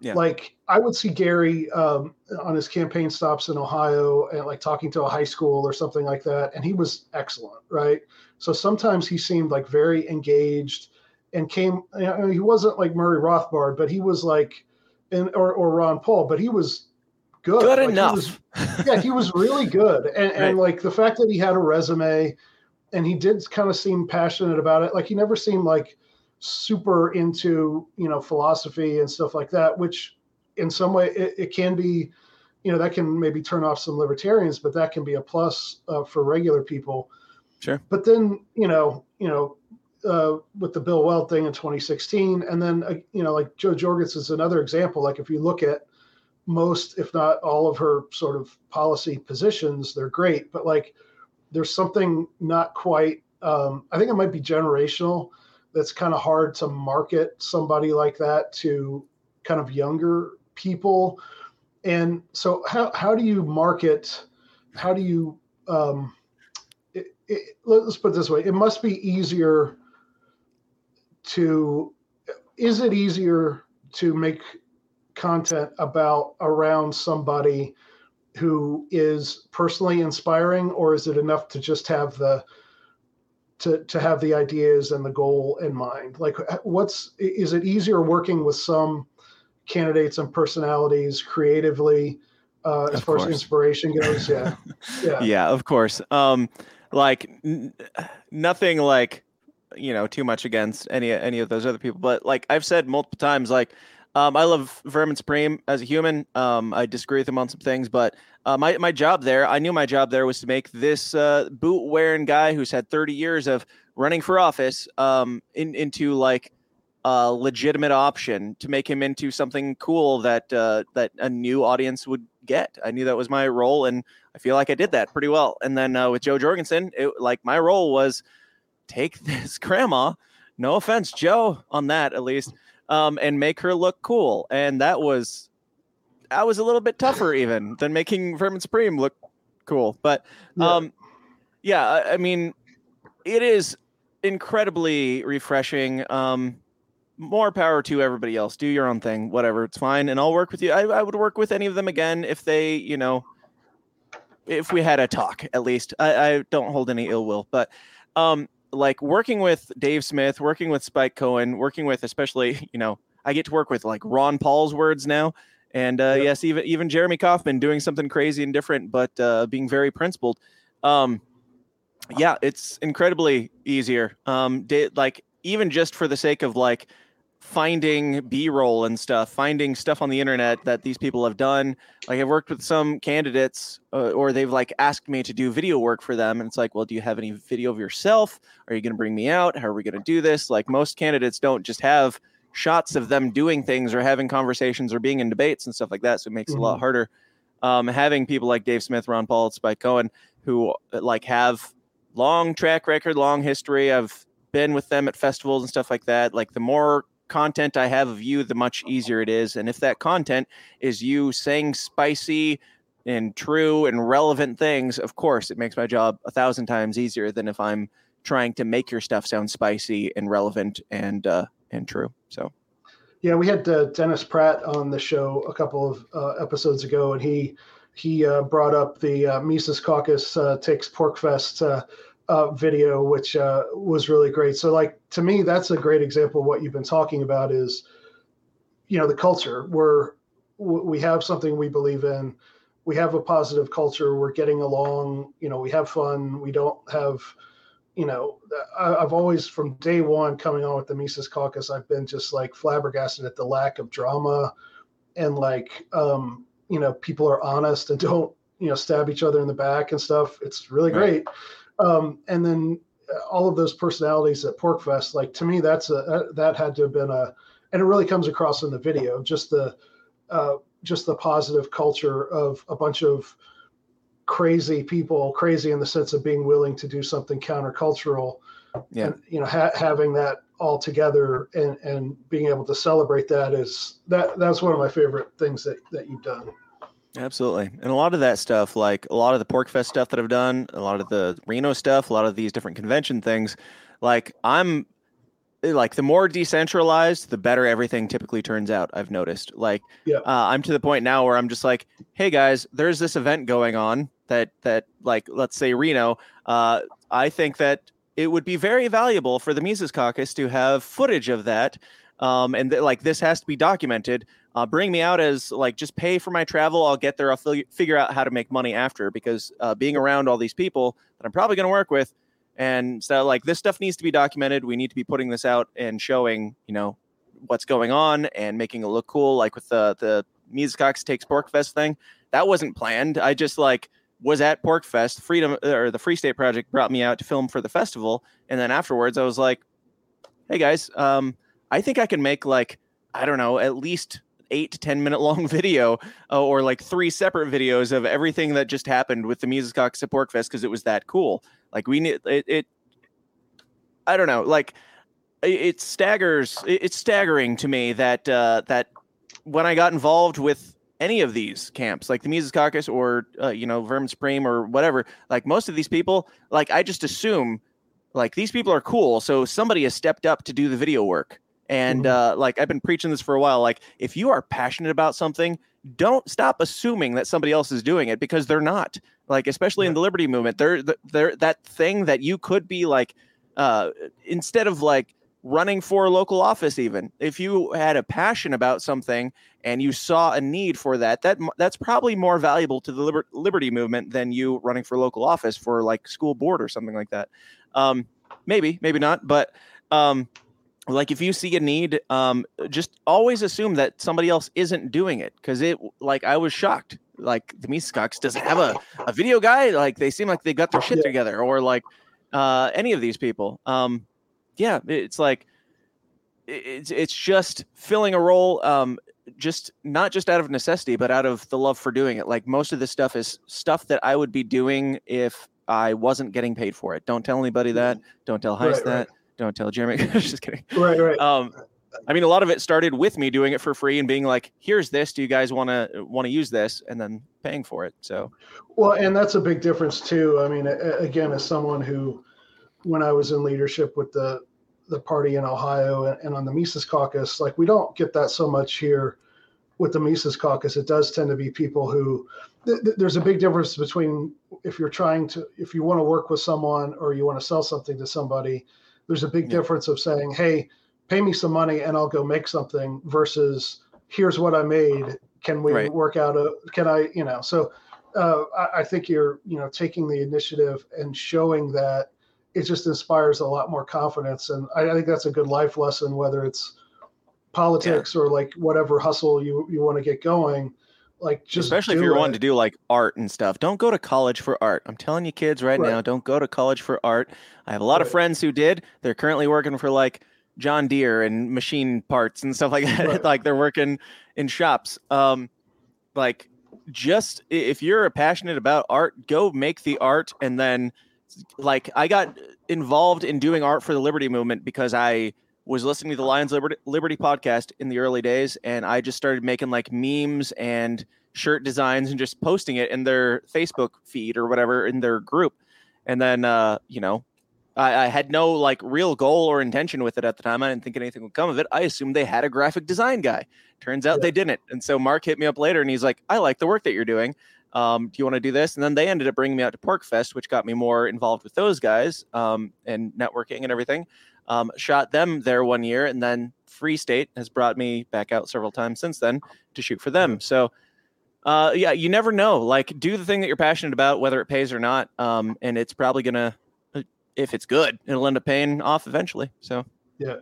Yeah. Like I would see Gary um, on his campaign stops in Ohio and like talking to a high school or something like that, and he was excellent, right? So sometimes he seemed like very engaged and came. You know, he wasn't like Murray Rothbard, but he was like, in, or or Ron Paul, but he was good. Good like enough. He was, yeah, he was really good, and right. and like the fact that he had a resume, and he did kind of seem passionate about it. Like he never seemed like super into you know philosophy and stuff like that which in some way it, it can be you know that can maybe turn off some libertarians but that can be a plus uh, for regular people. Sure. But then you know you know uh, with the bill weld thing in 2016 and then uh, you know like jo jorgensen is another example like if you look at most if not all of her sort of policy positions they're great but like there's something not quite um, i think it might be generational that's kind of hard to market somebody like that to kind of younger people and so how how do you market? How do you um, it, it, let's put it this way: it must be easier to. Is it easier to make content about around somebody who is personally inspiring, or is it enough to just have the to to have the ideas and the goal in mind? Like, what's is it easier working with some candidates and personalities creatively uh, as Of far course. as inspiration goes? Yeah, yeah, yeah of course um like n- nothing like you know too much against any any of those other people but like i've said multiple times like um i love vermin supreme as a human um i disagree with him on some things but uh, my, my job there i knew my job there was to make this uh boot wearing guy who's had 30 years of running for office um in, into like a legitimate option to make him into something cool that uh that a new audience would get i knew that was my role and I feel like I did that pretty well. And then uh, with Jo Jorgensen, it, like my role was take this grandma, no offense, Jo, on that at least, um, and make her look cool. And that was that was a little bit tougher even than making Vermin Supreme look cool. But Yeah. um, yeah, I, I mean, it is incredibly refreshing. Um, more power to everybody else. Do your own thing, whatever. It's fine, and I'll work with you. I, I would work with any of them again if they, you know, if we had a talk at least. I, I don't hold any ill will, but um, like working with Dave Smith, working with Spike Cohen, working with especially, you know, I get to work with like Ron Paul's words now. And uh, Yep. yes, even even Jeremy Kauffman doing something crazy and different, but uh, being very principled. Um, yeah, it's incredibly easier. Um, like even just for the sake of like finding b-roll and stuff finding stuff on the internet that these people have done like i've worked with some candidates uh, or they've like asked me to do video work for them and it's like well do you have any video of yourself are you going to bring me out how are we going to do this like most candidates don't just have shots of them doing things or having conversations or being in debates and stuff like that so it makes it a lot harder um, having people like dave smith ron paul spike cohen who uh, like have long track record long history i've been with them at festivals and stuff like that like the more content I have of you, the much easier it is. And if that content is you saying spicy and true and relevant things, of course, it makes my job a thousand times easier than if I'm trying to make your stuff sound spicy and relevant and uh, and true. So Yeah, we had uh, Dennis Pratt on the show a couple of uh, episodes ago, and he he uh, brought up the uh, Mises Caucus uh, takes PorcFest uh, video, which was really great. So, like to me, that's a great example of what you've been talking about. Is you know the culture where we have something we believe in, we have a positive culture, we're getting along, you know, we have fun, we don't have you know, I, I've always from day one coming on with the Mises Caucus, I've been just like flabbergasted at the lack of drama, and like, um, you know, people are honest and don't, you know, stab each other in the back and stuff. It's really Right. great. Um, and then uh, all of those personalities at PorcFest, like to me, that's a that, that had to have been a, and it really comes across in the video, just the, uh, just the positive culture of a bunch of crazy people, crazy in the sense of being willing to do something countercultural. Yeah. And, you know, ha- having that all together and, and being able to celebrate that is that that's one of my favorite things that, that you've done. Absolutely. And a lot of that stuff, like a lot of the PorcFest stuff that I've done, a lot of the Reno stuff, a lot of these different convention things, like I'm like the more decentralized, the better everything typically turns out. I've noticed. Like Yeah. uh, I'm to the point now where I'm just like, hey guys, there's this event going on that that like let's say Reno. Uh, I think that it would be very valuable for the Mises Caucus to have footage of that. Um, and th- like this has to be documented uh, bring me out as like just pay for my travel i'll get there i'll fig- figure out how to make money after because uh, being around all these people that i'm probably going to work with and so like this stuff needs to be documented we need to be putting this out and showing you know what's going on and making it look cool like with the the Mises Caucus takes PorcFest thing that wasn't planned i just like was at PorcFest freedom or the free state project brought me out to film for the festival and then afterwards i was like hey guys um i think i can make like i don't know at least eight to ten minute long video uh, or like three separate videos of everything that just happened with the Mises Caucus at PorcFest because it was that cool. Like we need it, it. I don't know. Like it, staggers. It, it's staggering to me that uh, that when I got involved with any of these camps, like the Mises Caucus or uh, you know Vermin Supreme or whatever. Like most of these people, like I just assume, like these people are cool, so somebody has stepped up to do the video work. And uh, like I've been preaching this for a while. Like if you are passionate about something, don't stop assuming that somebody else is doing it because they're not. Like especially in the liberty movement, they're they're that thing that you could be like uh, instead of like running for local office even. If you had a passion about something and you saw a need for that that that's probably more valuable to the liber- liberty movement than you running for local office for like school board or something like that. Um, maybe maybe not but um, like if you see a need um, just always assume that somebody else isn't doing it because it like i was shocked. Like the Caucus doesn't have a, a video guy like they seem like they got their shit together or like uh, any of these people. Um, yeah, it's like it's it's just filling a role, um, just not just out of necessity, but out of the love for doing it. Like most of this stuff is stuff that I would be doing if I wasn't getting paid for it. Don't tell anybody that. Don't tell Heise Right, right. that. Don't tell Jeremy. just kidding. Right, right. Um, I mean, a lot of it started with me doing it for free and being like, "Here's this. Do you guys want to want to use this?" And then paying for it. So Well, and that's a big difference too. I mean, again, as someone who, when I was in leadership with the the party in Ohio and, and on the Mises Caucus, like we don't get that so much here with the Mises Caucus. It does tend to be people who th- th- there's a big difference between if you're trying to if you want to work with someone or you want to sell something to somebody. There's a big Yeah. difference of saying, "Hey, pay me some money and I'll go make something," versus "Here's what I made. Can we Right. work out a? Can I? You know?" So uh, I, I think you're you know taking the initiative and showing that it just inspires a lot more confidence. And I, I think that's a good life lesson whether it's politics or like whatever hustle you you want to get going like just especially if you're it. wanting to do like art and stuff. Don't go to college for art. I'm telling you kids right, Right. now don't go to college for art. I have a lot of friends who did. They're currently working for like john deere and machine parts and stuff like that. Right. like they're working in shops. Um like just if you're passionate about art go make the art and then like i got involved in doing art for the liberty movement because i was listening to the Lions Liberty, Liberty podcast in the early days, and I just started making like memes and shirt designs and just posting it in their Facebook feed or whatever in their group. And then, uh, you know, I, I had no like real goal or intention with it at the time. I didn't think anything would come of it. I assumed they had a graphic design guy. Turns out they didn't. And so Mark hit me up later and he's like, I like the work that you're doing. Um, do you want to do this? And then they ended up bringing me out to PorcFest, which got me more involved with those guys um, and networking and everything um, shot them there one year, and then Free State has brought me back out several times since then to shoot for them. So, uh, yeah, you never know. Like, do the thing that you're passionate about, whether it pays or not, um, and it's probably gonna, uh, if it's good, it'll end up paying off eventually. So, Yeah.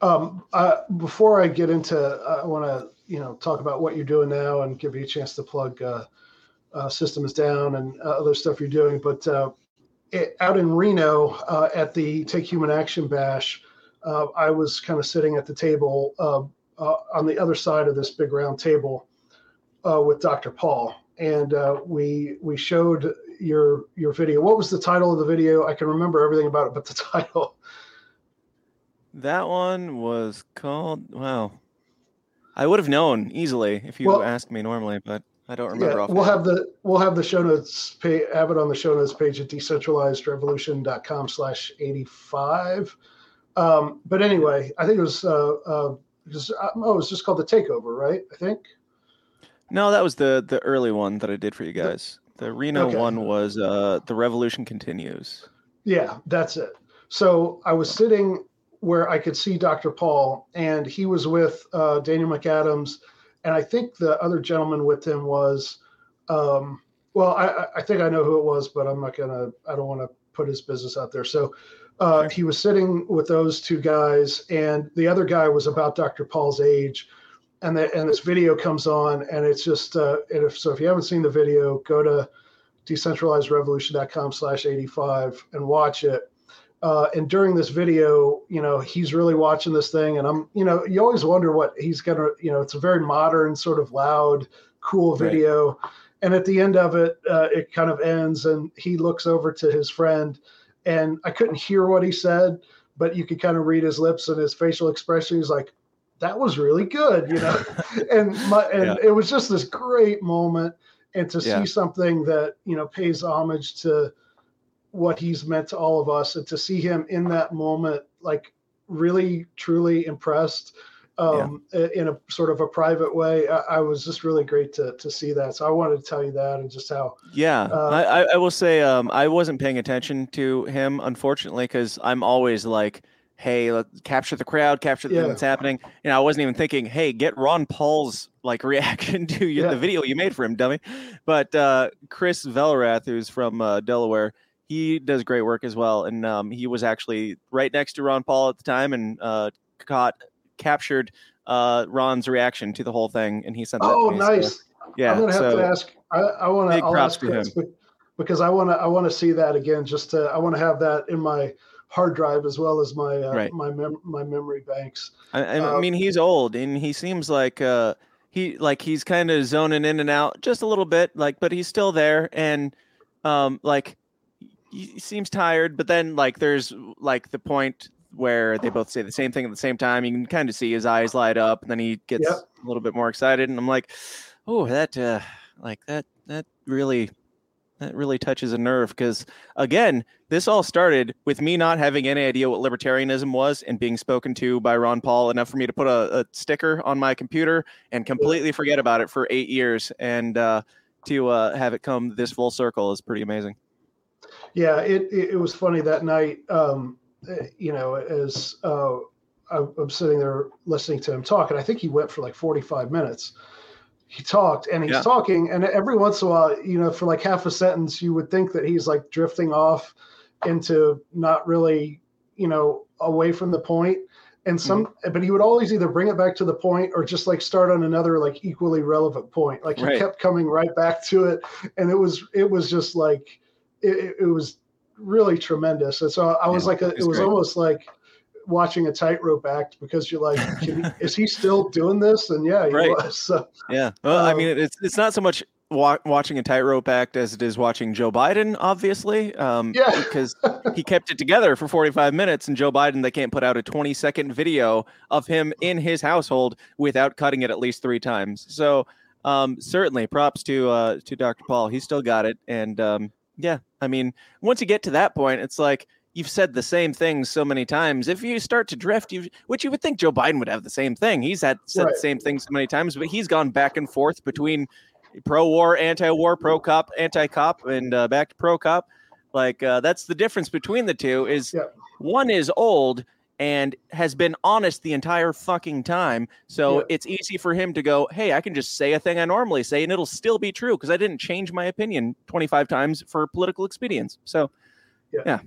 Um, uh, before I get into, I want to, you know, talk about what you're doing now and give you a chance to plug uh, uh, is Down and uh, other stuff you're doing. But uh, it, out in Reno uh, at the Take Human Action Bash, uh, I was kind of sitting at the table uh, uh, on the other side of this big round table uh, with Dr. Paul, and uh, we we showed your your video. What was the title of the video? I can remember everything about it, but the title. that one was called, wow. I would have known easily if you Well- asked me normally, but I don't remember. Yeah, off we'll have the we'll have the show notes pay have it on the show notes page at decentralizedrevolution.com slash 85 um but anyway i think it was uh uh just, oh it was just called the takeover right i think No, that was the the early one that I did for you guys. The Reno Okay. one was uh, the Revolution Continues. yeah that's it so i was sitting where i could see dr paul and he was with uh daniel mcadams and i think the other gentleman with him was um well i I- think i know who it was but i'm not gonna i don't want to put his business out there. So uh, Sure. he was sitting with those two guys and the other guy was about dr paul's age. And the, and this video comes on and it's just uh and if so if you haven't seen the video go to decentralizedrevolution.com slash 85 and watch it uh, and during this video, you know, he's really watching this thing, and I'm, you know, you always wonder what he's gonna, you know, it's a very modern, sort of loud, cool Right. video, and at the end of it, uh, it kind of ends, and he looks over to his friend, and I couldn't hear what he said, but you could kind of read his lips and his facial expression. He's like, that was really good, you know. and my, and Yeah. it was just this great moment, and to Yeah. see something that you know pays homage to what he's meant to all of us, and to see him in that moment, like really truly impressed. Um, i- in a sort of a private way, I, I was just really great to to see that. So I wanted to tell you that, and just how Yeah, Uh, I, I, will say um, I wasn't paying attention to him, unfortunately, because I'm always like, hey, let capture the crowd, capture the thing that's happening. You know, I wasn't even thinking, hey, get Ron Paul's like reaction to you, Yeah. the video you made for him, dummy. But uh, Chris Velrath, who's from uh, Delaware, he does great work as well, and um, he was actually right next to Ron Paul at the time and uh, caught captured uh, Ron's reaction to the whole thing, and he sent that. oh to me, so, nice. yeah, I'm gonna have so to ask. I, I want to. I'll ask him. because I want to. I want to see that again. Just to. I want to have that in my hard drive as well as my uh, Right. my mem- my memory banks. I, I Uh, mean, he's old, and he seems like uh, he like he's kind of zoning in and out just a little bit, like, but he's still there, and um, like he seems tired. But then, like, there's like the point where they both say the same thing at the same time. You can kind of see his eyes light up, and then he gets Yep. a little bit more excited, and I'm like, oh, that uh, like that that really that really touches a nerve because again this all started with me not having any idea what libertarianism was and being spoken to by ron paul enough for me to put a, a sticker on my computer and completely forget about it for eight years and uh, to uh, have it come this full circle is pretty amazing Yeah, it, it it was funny that night. Um, you know, as uh, I'm sitting there listening to him talk, and I think he went for like 45 minutes. He talked and he's Yeah. talking, and every once in a while, you know, for like half a sentence, you would think that he's like drifting off into not really, you know, away from the point. And some, but he would always either bring it back to the point or just like start on another like equally relevant point. Like he Right. kept coming right back to it, and it was it was just like it, it- was really tremendous. And so I was Yeah, like, a, it was great. almost like watching a tightrope act because you're like, can he, is he still doing this? And yeah, he Right. was. So yeah well i Um, mean it's it's not so much wa- watching a tightrope act as it is watching joe biden obviously um Yeah. because he kept it together for 45 minutes and joe biden they can't put out a 20 second video of him in his household without cutting it at least three times so um certainly props to uh to dr paul He still got it and um yeah i mean once you get to that point it's like you've said the same things so many times if you start to drift you which you would think joe biden would have the same thing he's had said Right. the same things so many times but he's gone back and forth between pro-war anti-war pro-cop anti-cop and uh, back to pro-cop like uh, that's the difference between the two is Yeah. one is old and has been honest the entire fucking time so Yeah. it's easy for him to go hey i can just say a thing i normally say and it'll still be true because i didn't change my opinion 25 times for political expedience so yeah,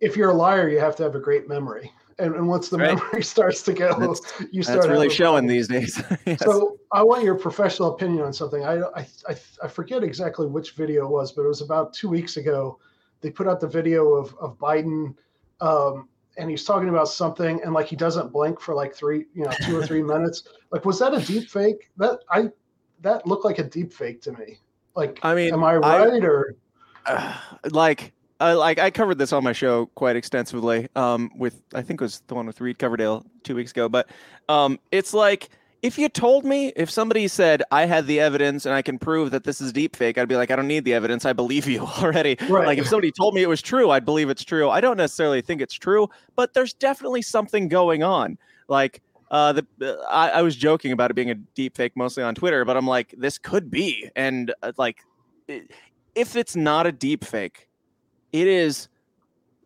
if you're a liar, you have to have a great memory. And, and once the Right. memory starts to go, That's- you start that's really showing these days Yes. So I want your professional opinion on something. I, I I I forget exactly which video it was, but it was about two weeks ago. They put out the video of of Biden, um, and he's talking about something, and like he doesn't blink for like three, you know, two or three minutes. Like, was that a deep fake? That I that looked like a deep fake to me. Like, I mean, am I I- right or? like uh, like I covered this on my show quite extensively um with I think it was the one with Reed Coverdale 2 weeks ago but um it's like if you told me if somebody said I had the evidence and I can prove that this is deep fake I'd be like I don't need the evidence. I believe you already. Right. like if somebody told me it was true I'd believe it's true. I don't necessarily think it's true but there's definitely something going on. Like uh, the uh, I, I was joking about it being a deep fake mostly on Twitter, but I'm like, this could be, and uh, like, if it's not a deep fake, it is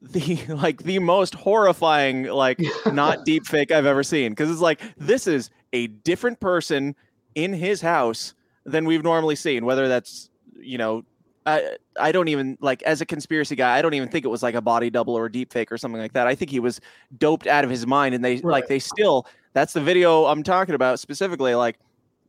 the like the most horrifying like not deep fake I've ever seen because it's like this is a different person in his house than we've normally seen whether that's you know I I don't even like as a conspiracy guy I don't even think it was like a body double or a deep fake or something like that. I think he was doped out of his mind and they like they still that's the video I'm talking about specifically like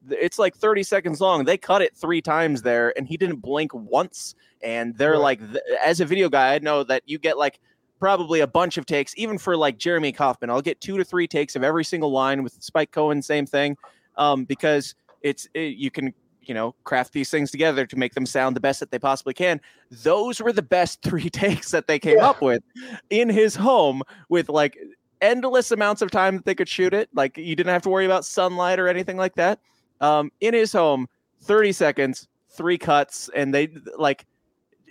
it's like 30 seconds long. They cut it three times there and he didn't blink once. And they're Right. like as a video guy i know that you get like probably a bunch of takes even for like jeremy kauffman i'll get two to three takes of every single line with spike cohen same thing um, because it's it, you can you know craft these things together to make them sound the best that they possibly can those were the best three takes that they came Yeah. up with in his home with like endless amounts of time that they could shoot it. Like you didn't have to worry about sunlight or anything like that. Um, in his home, 30 seconds, three cuts, and they like.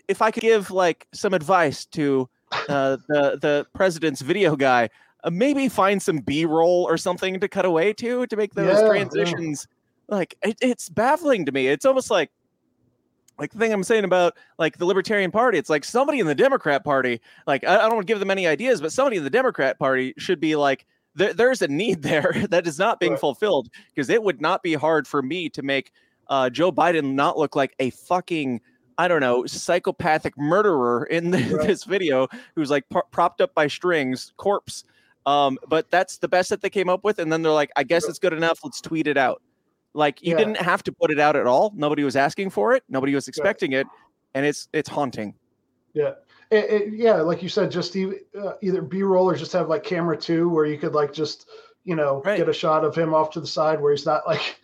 If I could give like some advice to uh, the the president's video guy, uh, maybe find some B roll or something to cut away to to make those Yeah, yeah. transitions. Like it, it's baffling to me. It's almost like like the thing I'm saying about like the Libertarian Party. It's like somebody in the Democrat Party. Like I, I don't want to give them any ideas, but somebody in the Democrat Party should be like. There, there's a need there that is not being Right. fulfilled because it would not be hard for me to make uh, Joe Biden not look like a fucking I don't know psychopathic murderer in the, Right. this video who's like pro- propped up by strings, corpse. Um, but that's the best that they came up with, and then they're like, I guess it's good enough. Let's tweet it out. Like you Yeah. didn't have to put it out at all. Nobody was asking for it. Nobody was expecting it, and it's it's haunting. Yeah. It, it, yeah, like you said, just e- uh, either B roll or just have like camera two, where you could like just you know Right. get a shot of him off to the side where he's not like.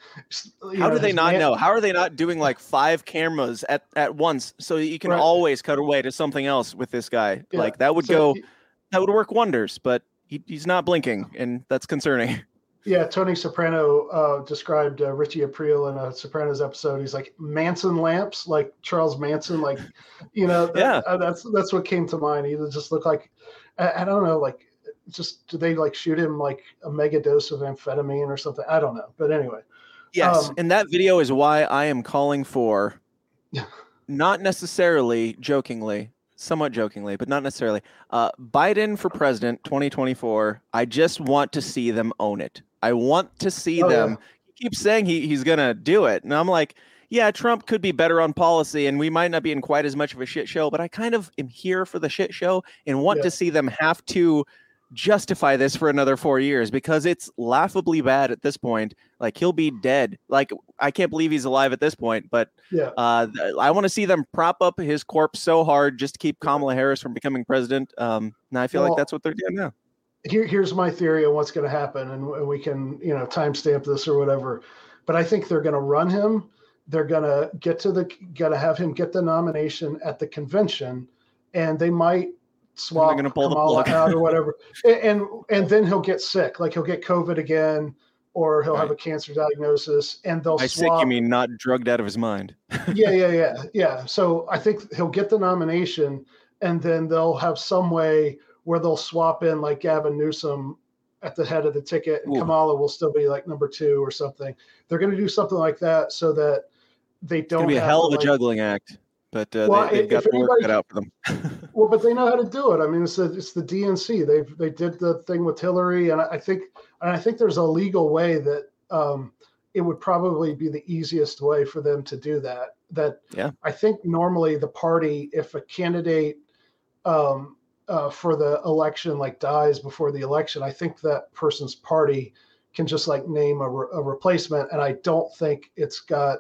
How know, do they not man- know? How are they not doing like five cameras at at once so you can Right. always cut away to something else with this guy? Yeah. Like that would So go. he- That would work wonders, but he, he's not blinking, and that's concerning. Yeah, Tony Soprano uh, described uh, Richie Aprile in a Sopranos episode. He's like Manson lamps, like Charles Manson, like you know. that- Yeah. uh, that's that's what came to mind. He just looked like I, I don't know, like just do they like shoot him like a mega dose of amphetamine or something? I don't know, but anyway. Yes, Um, and that video is why I am calling for, Yeah. not necessarily jokingly, somewhat jokingly, but not necessarily, uh, Biden for president 2024. I just want to see them own it. I want to see Oh, yeah. them. He keeps saying he, he's gonna do it, and I'm like, yeah, Trump could be better on policy, and we might not be in quite as much of a shit show, but I kind of am here for the shit show and want Yeah. to see them have to justify this for another four years because it's laughably bad at this point. Like he'll be dead. Like I can't believe he's alive at this point. But Yeah. uh, I want to see them prop up his corpse so hard just to keep Kamala Harris from becoming president. Um, and I feel Well, like that's what they're doing now. here, here's my theory on what's going to happen, and we can, you know, timestamp this or whatever. But I think they're going to run him. They're going to get to the, going to have him get the nomination at the convention, and they might swap gonna pull the Kamala plug. out or whatever, and, and and then he'll get sick, like he'll get COVID again, or he'll have a cancer diagnosis, and they'll sick, swap you mean not drugged out of his mind. yeah, yeah, yeah, yeah. So I think he'll get the nomination, and then they'll have some way where they'll swap in like Gavin Newsom at the head of the ticket, and Ooh. Kamala will still be like number two or something. They're going to do something like that so that they It's don't be a hell of a like- juggling act. But uh, Well, they, they've got the work cut out for them. Well, but they know how to do it. I mean, it's the it's the DNC. They've they did the thing with Hillary, and I I think and I think there's a legal way that um, it would probably be the easiest way for them to do that. That Yeah. I think normally the party, if a candidate um, uh, for the election like dies before the election, I think that person's party can just like name a, re- a replacement, and I don't think it's got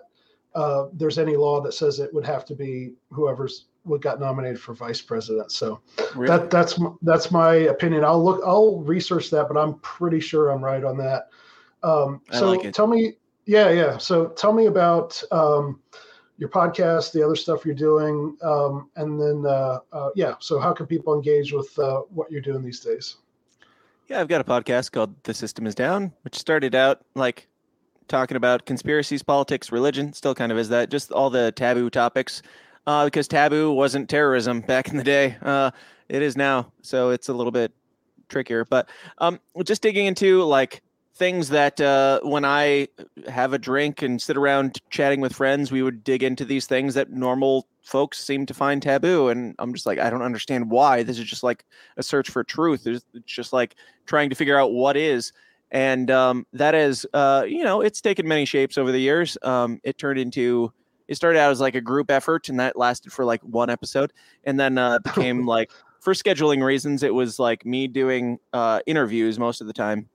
uh, there's any law that says it would have to be whoever's what got nominated for vice president. So Really? that that's that's my opinion. I'll look. I'll research that, but I'm pretty sure I'm right on that. Um, I so like it. tell me, yeah, yeah. So tell me about um, your podcast, the other stuff you're doing, um, and then uh, uh, yeah. So how can people engage with uh, what you're doing these days? Yeah, I've got a podcast called The System is Down, which started out like talking about conspiracies, politics, religion, still kind of is that, just all the taboo topics. Uh, because taboo wasn't terrorism back in the day. Uh, it is now. So it's a little bit trickier. But um, just digging into like things that uh, when I have a drink and sit around chatting with friends, we would dig into these things that normal folks seem to find taboo. And I'm just like, I don't understand why. This is just like a search for truth. It's it's just like trying to figure out what is. And um, that is, uh, you know, it's taken many shapes over the years. Um, it turned into, it started out as like a group effort, and that lasted for like one episode, and then uh, became like, for scheduling reasons, it was like me doing uh, interviews most of the time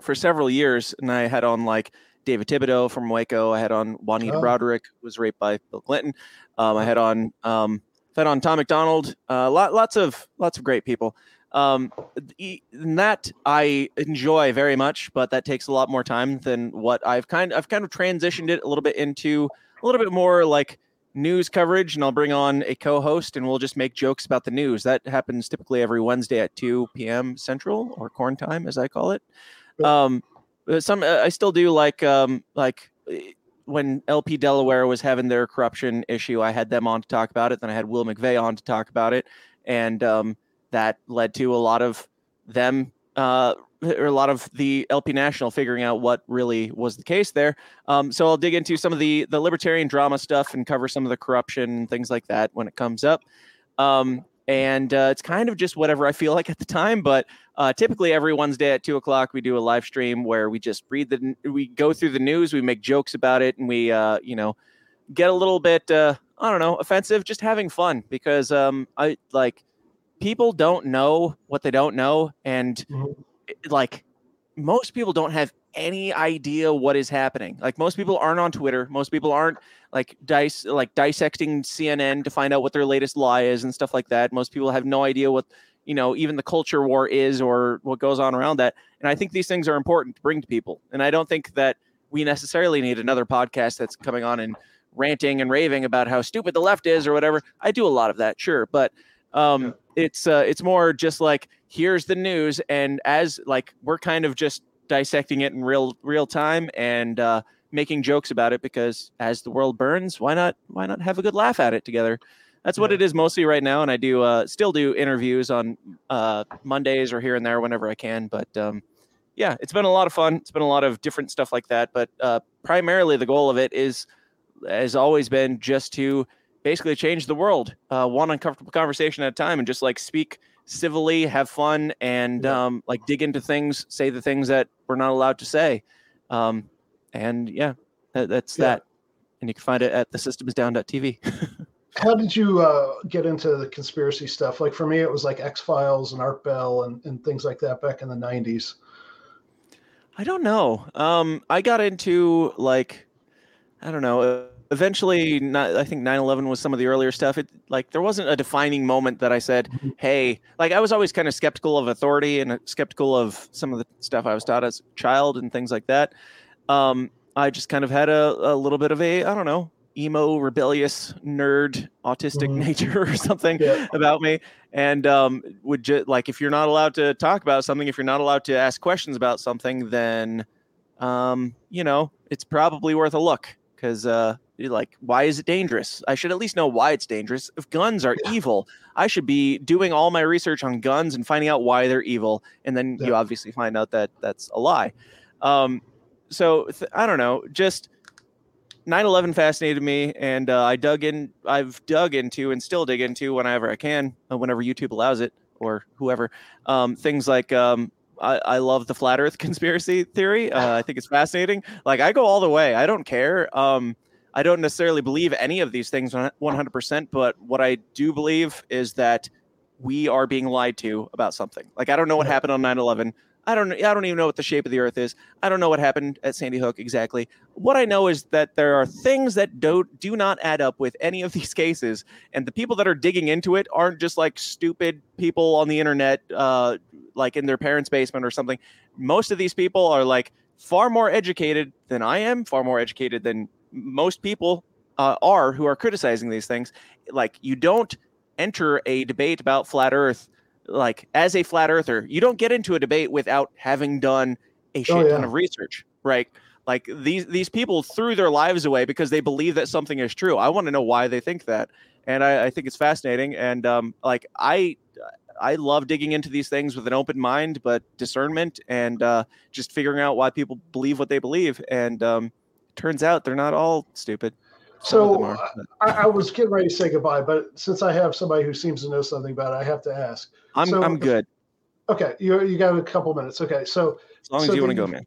for several years, and I had on like David Thibodeau from Waco. I had on Juanita Oh. Broaddrick, who was raped by Bill Clinton. Um, I had on um, had on Tom MacDonald. Uh, lot, lots of lots of great people. Um, that I enjoy very much, but that takes a lot more time than what I've kind I've kind of transitioned it a little bit into a little bit more like news coverage, and I'll bring on a co-host, and we'll just make jokes about the news. That happens typically every Wednesday at 2 p.m. Central or corn time, as I call it. Um, some I still do like um, like when LP Delaware was having their corruption issue, I had them on to talk about it. Then I had Will McVeigh on to talk about it, and um, that led to a lot of them uh, or a lot of the LP National figuring out what really was the case there. Um, so I'll dig into some of the the libertarian drama stuff and cover some of the corruption and things like that when it comes up. Um, and uh, it's kind of just whatever I feel like at the time. But uh, typically every Wednesday at two o'clock we do a live stream where we just read the we go through the news, we make jokes about it, and we uh, you know get a little bit uh, I don't know offensive, just having fun because um, I like people don't know what they don't know, and mm-hmm. like most people don't have any idea what is happening. Like most people aren't on Twitter. Most people aren't like dice like dissecting CNN to find out what their latest lie is and stuff like that. Most people have no idea what you know even the culture war is or what goes on around that. And I think these things are important to bring to people. And I don't think that we necessarily need another podcast that's coming on and ranting and raving about how stupid the left is or whatever. I do a lot of that, sure, but um, yeah. it's uh, it's more just like here's the news, and as like we're kind of just dissecting it in real real time and uh, making jokes about it because as the world burns, why not why not have a good laugh at it together? That's what it is mostly right now, and I do uh, still do interviews on uh, Mondays or here and there whenever I can. But um, yeah, it's been a lot of fun. It's been a lot of different stuff like that. But uh, primarily, the goal of it is has always been just to basically change the world, uh, one uncomfortable conversation at a time, and just like speak civilly, have fun, and yeah. um, like dig into things, say the things that we're not allowed to say. Um, and yeah, that, that's yeah. that. And you can find it at thesystemsdown.tv. How did you uh, get into the conspiracy stuff? Like for me, it was like X Files and Art Bell and, and things like that back in the 90s. I don't know. Um, I got into like, I don't know eventually not, i think 9-11 was some of the earlier stuff it like there wasn't a defining moment that i said mm-hmm. hey like i was always kind of skeptical of authority and skeptical of some of the stuff i was taught as a child and things like that um, i just kind of had a, a little bit of a i don't know emo rebellious nerd autistic mm-hmm. nature or something yeah. about me and um, would just like if you're not allowed to talk about something if you're not allowed to ask questions about something then um, you know it's probably worth a look because uh, like why is it dangerous i should at least know why it's dangerous if guns are yeah. evil i should be doing all my research on guns and finding out why they're evil and then yeah. you obviously find out that that's a lie um, so th- i don't know just 9-11 fascinated me and uh, i dug in i've dug into and still dig into whenever i can uh, whenever youtube allows it or whoever um, things like um, I, I, love the flat earth conspiracy theory uh, i think it's fascinating like i go all the way i don't care um, I don't necessarily believe any of these things 100%, but what I do believe is that we are being lied to about something. Like I don't know what happened on 9/11. I don't I don't even know what the shape of the earth is. I don't know what happened at Sandy Hook exactly. What I know is that there are things that do do not add up with any of these cases and the people that are digging into it aren't just like stupid people on the internet uh like in their parents' basement or something. Most of these people are like far more educated than I am, far more educated than most people uh, are who are criticizing these things. Like you don't enter a debate about flat Earth like as a flat earther. You don't get into a debate without having done a oh, shit oh, yeah. ton of research, right? Like these these people threw their lives away because they believe that something is true. I want to know why they think that, and I, I think it's fascinating. And um, like I I love digging into these things with an open mind, but discernment and uh, just figuring out why people believe what they believe. And um, turns out they're not all stupid. so are, I, I, was getting ready to say goodbye, but since I have somebody who seems to know something about it, I have to ask. I'm so, I'm good. Okay, you you got a couple minutes. Okay, so as long so as you want to go, man.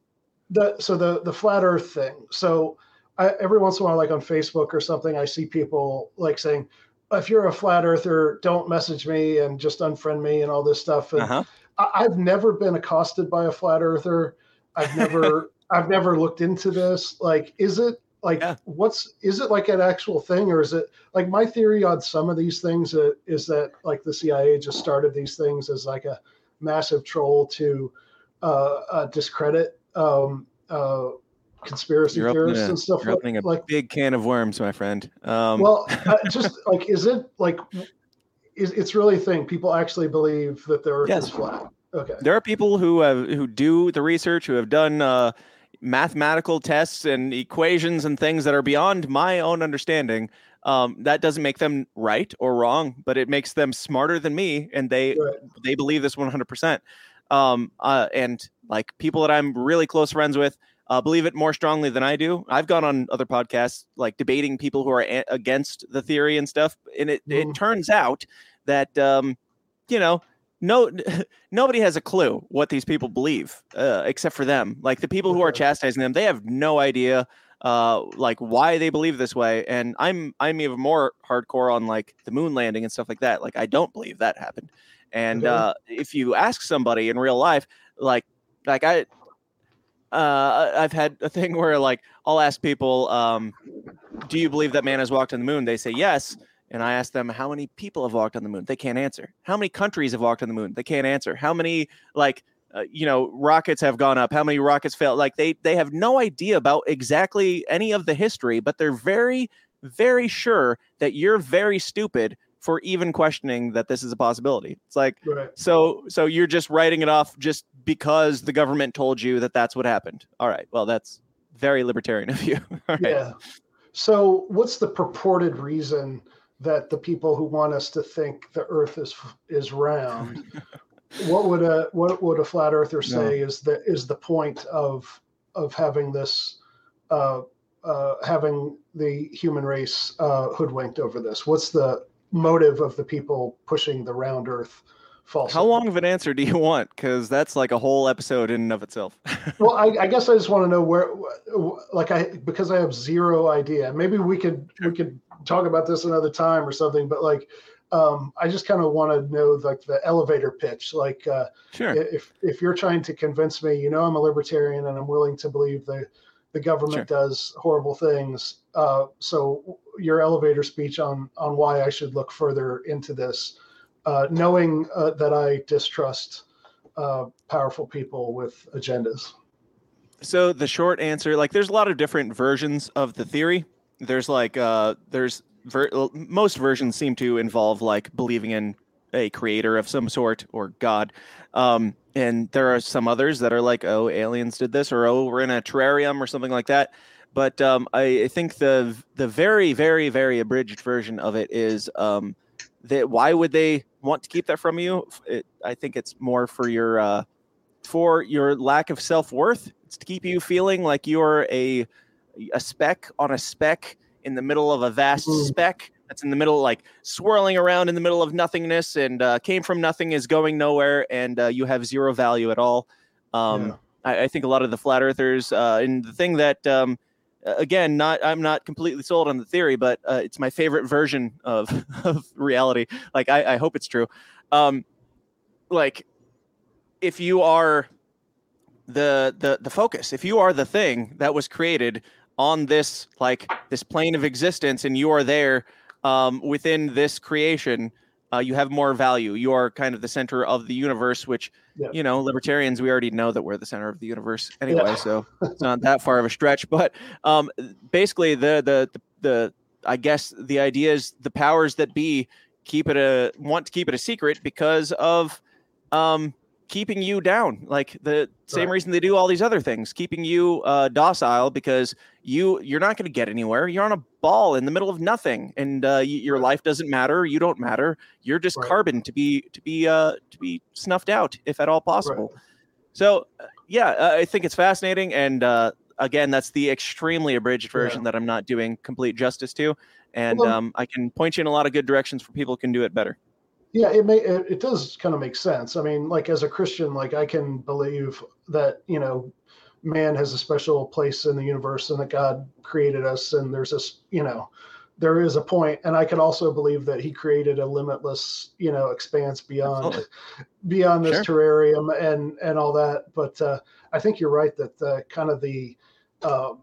The so the the flat Earth thing. So I, every once in a while, like on Facebook or something, I see people like saying, "If you're a flat earther, don't message me and just unfriend me and all this stuff." And uh-huh. I, I've never been accosted by a flat earther. I've never I've never looked into this. Like, is it like yeah. what's is it like an actual thing or is it like my theory on some of these things is that like the CIA just started these things as like a massive troll to uh, uh, discredit um, uh, conspiracy You're theorists a, and stuff you're opening a like. big can of worms, my friend. Um, Well, just like, is it like, is it's really a thing? People actually believe that the Earth Yes. is flat. Okay. there are people who have who do the research, who have done uh, mathematical tests and equations and things that are beyond my own understanding. Um, that doesn't make them right or wrong, but it makes them smarter than me, and they Right. they believe this 100%. Um, uh, and like people that I'm really close friends with uh, believe it more strongly than I do. I've gone on other podcasts like debating people who are a- against the theory and stuff, and it, Mhm. it turns out that um, you know no nobody has a clue what these people believe uh, except for them. Like the people who are chastising them, they have no idea uh like why they believe this way. And i'm i'm even more hardcore on like the moon landing and stuff like that. Like i don't believe that happened. And uh if you ask somebody in real life like like i uh i've had a thing where like i'll ask people um do you believe that man has walked on the moon? They say yes and i ask them how many people have walked on the moon? They can't answer. How many countries have walked on the moon? They can't answer. How many like uh, you know rockets have gone up? How many rockets failed? Like they they have no idea about exactly any of the history but they're very very sure that you're very stupid for even questioning that this is a possibility. It's like Right. so so you're just writing it off just because the government told you that that's what happened. All right. Well that's very libertarian of you. All right. Yeah. So, what's the purported reason that the people who want us to think the Earth is is round? what would a what would a flat earther say is the is the point of of having this uh, uh, having the human race uh, hoodwinked over this? What's the motive of the people pushing the round Earth false? how long of an answer do you want because that's like a whole episode in and of itself Well, I, I guess I just want to know where, like, I because I have zero idea. Maybe we could we could talk about this another time or something. But like, um, I just kind of want to know like the elevator pitch. Like, uh, sure if if you're trying to convince me, you know, I'm a libertarian and I'm willing to believe the the government does horrible things. Uh, so your elevator speech on on why I should look further into this, uh, knowing uh, that I distrust uh, powerful people with agendas. So the short answer, like, there's a lot of different versions of the theory. There's like, uh, there's ver- most versions seem to involve like believing in a creator of some sort or God. Um, and there are some others that are like, oh, aliens did this, or oh, we're in a terrarium or something like that. But um, I, I think the the very, very, very abridged version of it is um, that why would they want to keep that from you? It, I think it's more for your uh, for your lack of self worth. It's to keep you feeling like you're a a speck on a speck in the middle of a vast Mhm. speck that's in the middle, like swirling around in the middle of nothingness, and uh, came from nothing, is going nowhere, and uh, you have zero value at all. Um, Yeah. I, I think a lot of the flat earthers, uh, and the thing that, um, again, not I'm not completely sold on the theory, but uh, it's my favorite version of of reality. Like I, I hope it's true. Um, like if you are the the the focus, if you are the thing that was created on this like this plane of existence, and you are there um, within this creation. Uh, you have more value. You are kind of the center of the universe, which Yeah. you know, libertarians. We already know that we're the center of the universe anyway, Yeah. so it's not that far of a stretch. But um, basically, the, the the the I guess the idea is the powers that be keep it a want to keep it a secret because of um, keeping you down. Like the same Right. reason they do all these other things, keeping you uh, docile because you you're not going to get anywhere. You're on a ball in the middle of nothing, and uh, y- your life doesn't matter. You don't matter. You're just Right. carbon to be to be uh, to be snuffed out if at all possible. So uh, yeah, I think it's fascinating, and uh, again, that's the extremely abridged version that I'm not doing complete justice to, and Well- um, I can point you in a lot of good directions for people can do it better. Yeah, it may it, it does kind of make sense. I mean, like as a Christian, like I can believe that you know, man has a special place in the universe and that God created us, and there's this you know, there is a point, and I can also believe that He created a limitless you know expanse beyond beyond this Sure. terrarium and and all that. But uh, I think you're right that the kind of the uh,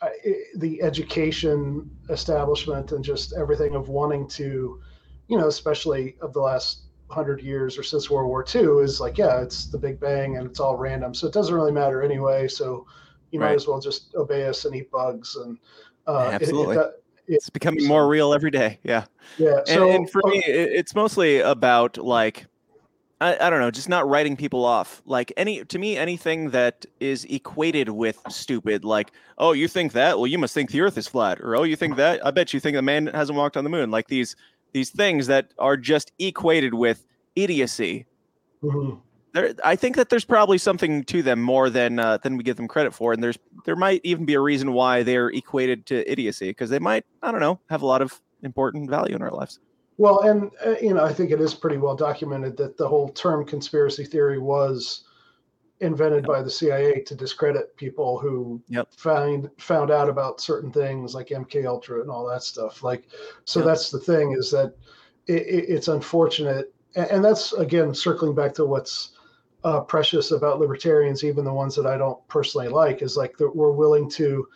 I- the education establishment and just everything of wanting to, you know, especially of the last hundred years or since World War II, is like, yeah, it's the Big Bang and it's all random, so it doesn't really matter anyway. So you might as well just obey us and eat bugs. And uh, it- it- Absolutely. it- It's becoming more real every day. Yeah. yeah. and, So and for oh, me it's mostly about like I, I don't know just not writing people off like any to me anything that is equated with stupid like oh you think that well you must think the earth is flat or oh you think that i bet you think the man hasn't walked on the moon like these these things that are just equated with idiocy mhm. there i think that there's probably something to them more than uh, than we give them credit for and there's there might even be a reason why they're equated to idiocy because they might i don't know have a lot of important value in our lives Well, and uh, you know, I think it is pretty well documented that the whole term conspiracy theory was invented by the CIA to discredit people who Yep. found found out about certain things like MK Ultra and all that stuff. Like, so Yep. that's the thing is that it, it, it's unfortunate, and, and that's again circling back to what's uh, precious about libertarians, even the ones that I don't personally like, is like that we're willing to,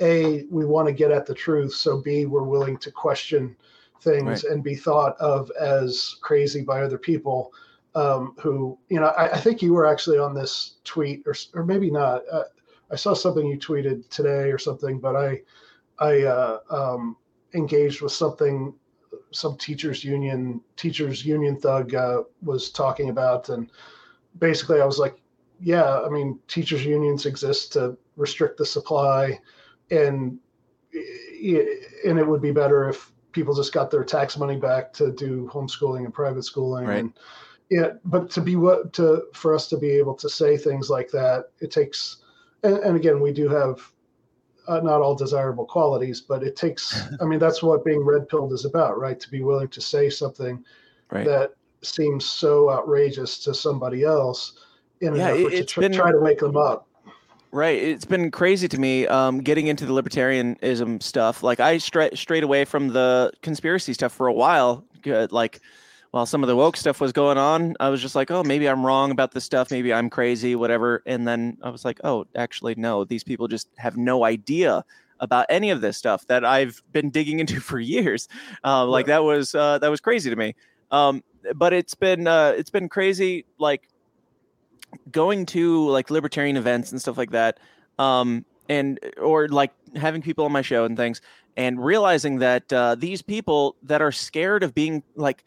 a, we want to get at the truth, so b, we're willing to question things and be thought of as crazy by other people um, who, you know, I, I think you were actually on this tweet or, or maybe not. Uh, I saw something you tweeted today or something, but I, I uh, um, engaged with something some teachers union teachers union thug uh, was talking about, and basically I was like, yeah, I mean, teachers unions exist to restrict the supply, and and it would be better if people just got their tax money back to do homeschooling and private schooling Right. and yeah but to be what to for us to be able to say things like that it takes and, and again we do have uh, not all desirable qualities but it takes i mean that's what being red pilled is about right to be willing to say something right that seems so outrageous to somebody else in an Yeah, it- effort to tr- been- try to wake them up Right. It's been crazy to me um, getting into the libertarianism stuff. Like I stra- strayed away from the conspiracy stuff for a while. Good. Like while some of the woke stuff was going on, I was just like, oh, maybe I'm wrong about this stuff. Maybe I'm crazy, whatever. And then I was like, oh, actually, no. These people just have no idea about any of this stuff that I've been digging into for years. Uh, like that was uh, that was crazy to me. Um, but it's been uh, it's been crazy. Like going to like libertarian events and stuff like that um and or like having people on my show and things and realizing that uh, these people that are scared of being like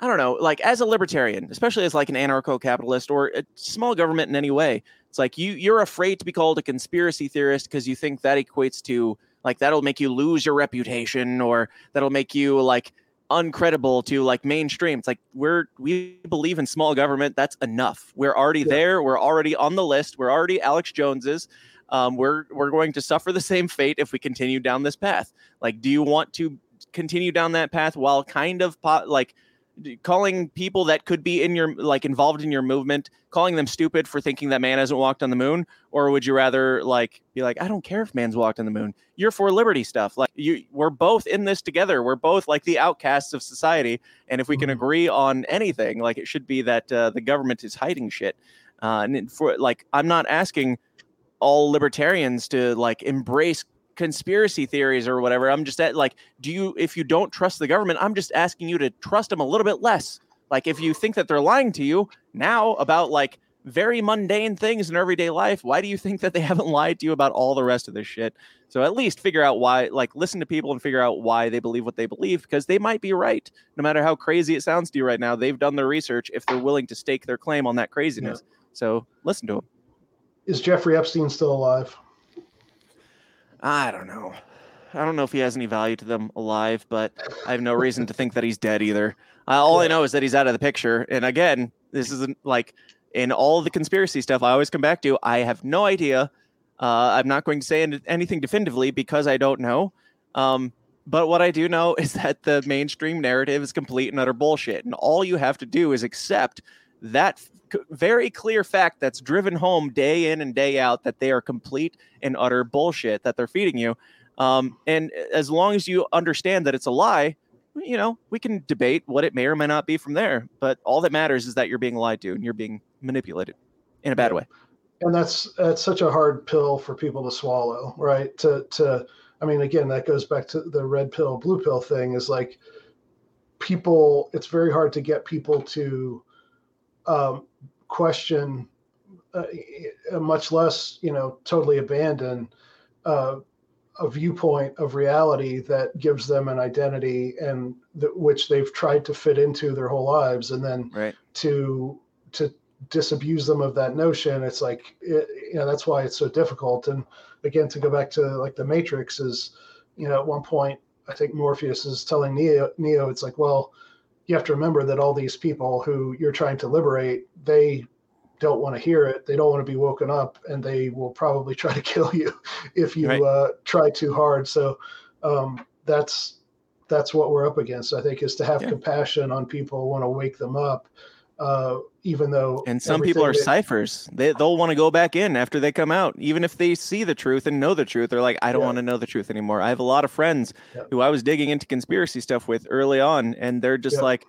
i don't know like as a libertarian especially as like an anarcho-capitalist or a small government in any way it's like you you're afraid to be called a conspiracy theorist because you think that equates to like that'll make you lose your reputation or that'll make you like uncredible to like mainstream. It's like we're we believe in small government. That's enough. We're already Yeah. there. We're already on the list. We're already Alex Joneses. Um, we're we're going to suffer the same fate if we continue down this path. Like, do you want to continue down that path while kind of po- like calling people that could be in your like involved in your movement, calling them stupid for thinking that man hasn't walked on the moon, or would you rather like be like, I don't care if man's walked on the moon. You're for liberty stuff. Like you, we're both in this together. We're both like the outcasts of society, and if we can Mhm. agree on anything, like it should be that uh, the government is hiding shit. Uh, and for like, I'm not asking all libertarians to like embrace conspiracy theories or whatever. I'm just at like, do you, if you don't trust the government, I'm just asking you to trust them a little bit less. Like, if you think that they're lying to you now about like very mundane things in everyday life, why do you think that they haven't lied to you about all the rest of this shit? So at least figure out why, like, listen to people and figure out why they believe what they believe because they might be right. No matter how crazy it sounds to you right now, they've done their research if they're willing to stake their claim on that craziness. So listen to them. is jeffrey epstein still alive I don't know. I don't know if he has any value to them alive, but I have no reason to think that he's dead either. Uh, all I know is that he's out of the picture. And again, this isn't like in all the conspiracy stuff I always come back to. I have no idea. Uh, I'm not going to say anything definitively because I don't know. Um, but what I do know is that the mainstream narrative is complete and utter bullshit. And all you have to do is accept that very clear fact that's driven home day in and day out that they are complete and utter bullshit that they're feeding you. Um, and as long as you understand that it's a lie, you know, we can debate what it may or may not be from there. But all that matters is that you're being lied to and you're being manipulated in a bad way. and that's that's such a hard pill for people to swallow right to to i mean again that goes back to the red pill blue pill thing is like people it's very hard to get people to um, question uh, much less you know totally abandon uh, a viewpoint of reality that gives them an identity and th- which they've tried to fit into their whole lives and then right. to to disabuse them of that notion it's like it, you know that's why it's so difficult and again to go back to like the matrix is you know at one point i think morpheus is telling neo neo it's like well you have to remember that all these people who you're trying to liberate they don't want to hear it they don't want to be woken up and they will probably try to kill you if you Right. uh, try too hard so um, that's that's what we're up against i think is to have Yeah. compassion on people want to wake them up uh, even though And some people are Cyphers. They they'll want to go back in after they come out, even if they see the truth and know the truth. They're like, I don't Yeah. want to know the truth anymore. I have a lot of friends Yeah. who I was digging into conspiracy stuff with early on, and they're just Yeah. like,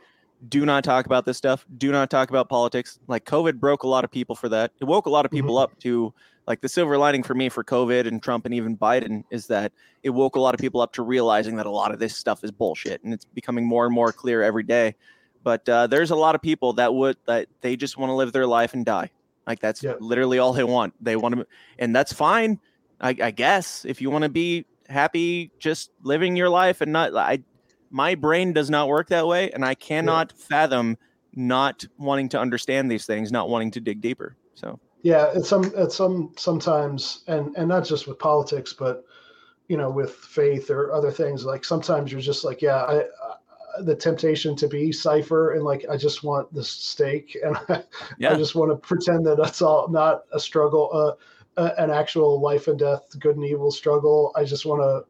do not talk about this stuff. Do not talk about politics. Like COVID broke a lot of people for that. It woke a lot of people Mm-hmm. up to like the silver lining for me for COVID and Trump and even Biden is that it woke a lot of people up to realizing that a lot of this stuff is bullshit, and it's becoming more and more clear every day. But uh, there's a lot of people that would that they just want to live their life and die. Like that's Yeah. literally all they want. They want to, and that's fine. I, I guess if you want to be happy, just living your life and not. I, my brain does not work that way, and I cannot fathom not wanting to understand these things, not wanting to dig deeper. So yeah it's some at some sometimes and and not just with politics but you know with faith or other things like sometimes you're just like yeah i, I the temptation to be Cypher and like i just want the steak and I, Yeah. I just want to pretend that that's all not a struggle uh, uh, an actual life and death good and evil struggle i just want to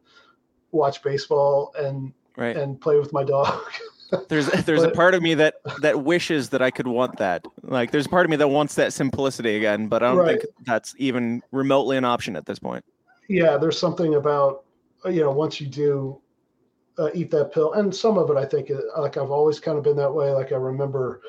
watch baseball and right. and play with my dog There's there's a part of me that that wishes that I could want that. Like there's a part of me that wants that simplicity again, but I don't Right. think that's even remotely an option at this point. yeah there's something about you know once you do uh, eat that pill and some of it i think like i've always kind of been that way like i remember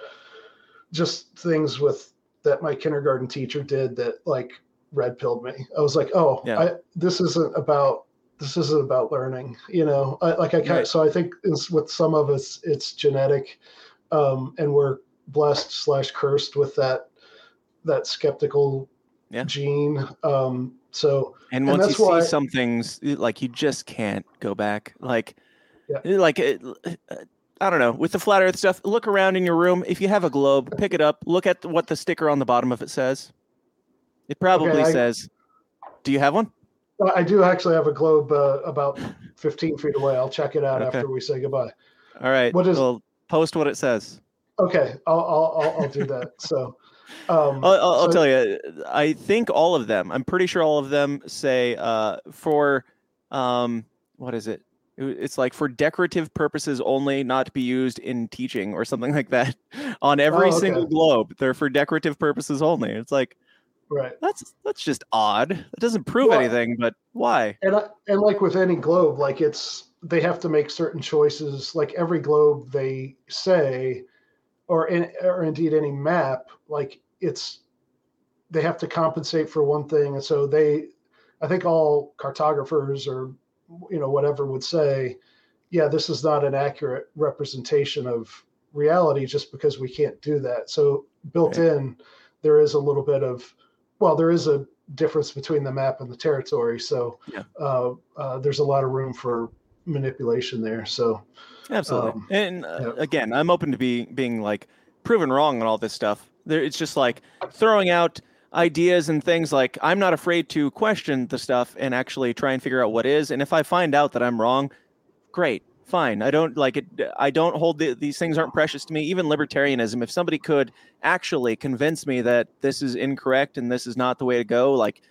just things with that my kindergarten teacher did that like red pilled me i was like oh Yeah. I, this isn't about this isn't about learning you know I, like i kind Right. of so i think it's, with some of us it's genetic um and we're blessed slash cursed with that that skeptical Yeah. gene um so And And once that's you why- see some things, like you just can't go back. Like, Yeah. eh, like uh, I don't know. With the flat Earth stuff, look around in your room. If you have a globe, pick it up. Look at what the sticker on the bottom of it says. It probably I- says, "Do you have one?" Uh, I do actually have a globe uh, about 15 feet away. I'll check it out Okay. after we say goodbye. All right. What is- well, post what it says. Okay, I'll I'll I'll, I'll do that. So, um, I'll, I'll, I'll so- tell you. I think all of them. I'm pretty sure all of them say uh, for um, what is it? It- It's like for decorative purposes only, not to be used in teaching or something like that. On oh, every Oh, okay. single globe, they're for decorative purposes only. It's like right. that's that's just odd. It doesn't prove Well- anything, but why? And I, and like with any globe, like it's they have to make certain choices. Like every globe, they say, or in, or indeed any map, like it's they have to compensate for one thing, and so they, I think all cartographers or you know whatever would say, yeah, this is not an accurate representation of reality just because we can't do that. So built Right. in, there is a little bit of, well, there is a difference between the map and the territory. So Yeah. uh, uh, there's a lot of room for manipulation there. So Absolutely. Um, and uh, yeah. again, I'm open to be being like proven wrong on all this stuff. There, it's just like throwing out ideas and things like I'm not afraid to question the stuff and actually try and figure out what is. And if I find out that I'm wrong, great, fine. I don't like it. I don't hold the, these things aren't precious to me. Even libertarianism, if somebody could actually convince me that this is incorrect and this is not the way to go, like.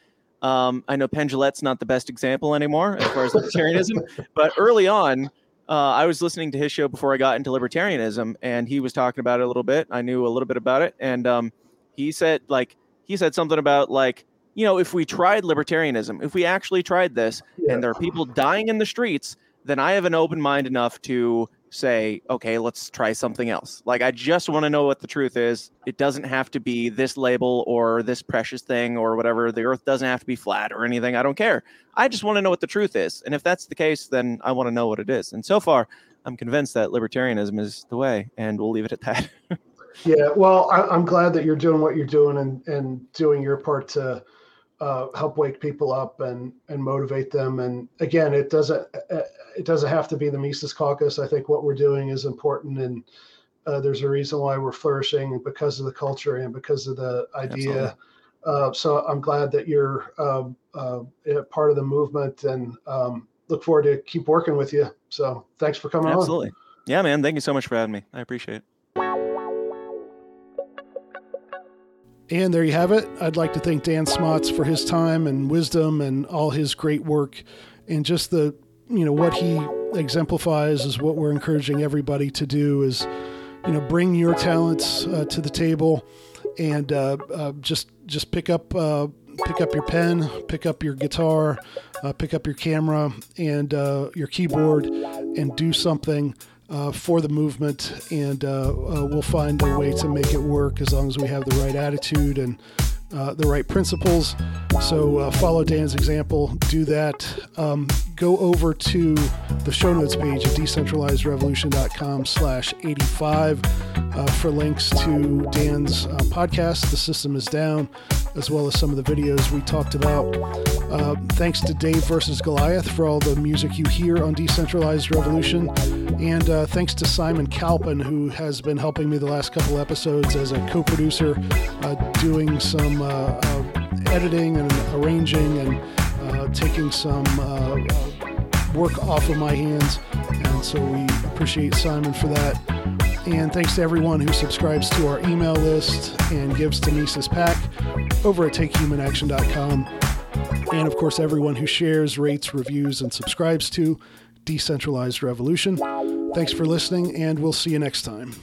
Um, I know Penn Jillette's not the best example anymore as far as libertarianism, but early on, uh, I was listening to his show before I got into libertarianism, and he was talking about it a little bit. I knew a little bit about it, and um, he said like he said something about like you know if we tried libertarianism, if we actually tried this, Yeah. and there are people dying in the streets, then I have an open mind enough to say, okay, let's try something else. Like I just want to know what the truth is. It doesn't have to be this label or this precious thing or whatever. The earth doesn't have to be flat or anything. I don't care. I just want to know what the truth is. And if that's the case, then I want to know what it is. And so far, I'm convinced that libertarianism is the way, and we'll leave it at that. Yeah, well, I, I'm glad that you're doing what you're doing and, and doing your part to uh, help wake people up and, and motivate them. And again, it doesn't uh, it doesn't have to be the Mises Caucus. I think what we're doing is important, and uh, there's a reason why we're flourishing because of the culture and because of the idea. Uh, so I'm glad that you're um, uh, part of the movement, and um, look forward to keep working with you. So thanks for coming Absolutely. on. Yeah, man. Thank you so much for having me. I appreciate it. And there you have it. I'd like to thank Dan Smots for his time and wisdom and all his great work and just the, you know, what he exemplifies is what we're encouraging everybody to do is, you know, bring your talents uh, to the table and uh, uh, just just pick up uh, pick up your pen, pick up your guitar, uh, pick up your camera and uh, your keyboard and do something uh, for the movement, and uh, uh, we'll find a way to make it work as long as we have the right attitude and uh, the right principles. So uh, follow Dan's example, do that. Um, go over to the show notes page at decentralizedrevolution.com slash 85 uh, for links to Dan's uh, podcast, The System is Down, as well as some of the videos we talked about. Uh, thanks to Dave versus Goliath for all the music you hear on Decentralized Revolution. And uh, thanks to Simon Calpin, who has been helping me the last couple episodes as a co producer, uh, doing some uh, editing and arranging and uh, taking some uh, uh, work off of my hands. And so we appreciate Simon for that. And thanks to everyone who subscribes to our email list and gives to Mises PAC over at takehumanaction.com. And of course, everyone who shares, rates, reviews, and subscribes to Decentralized Revolution. Thanks for listening, and we'll see you next time.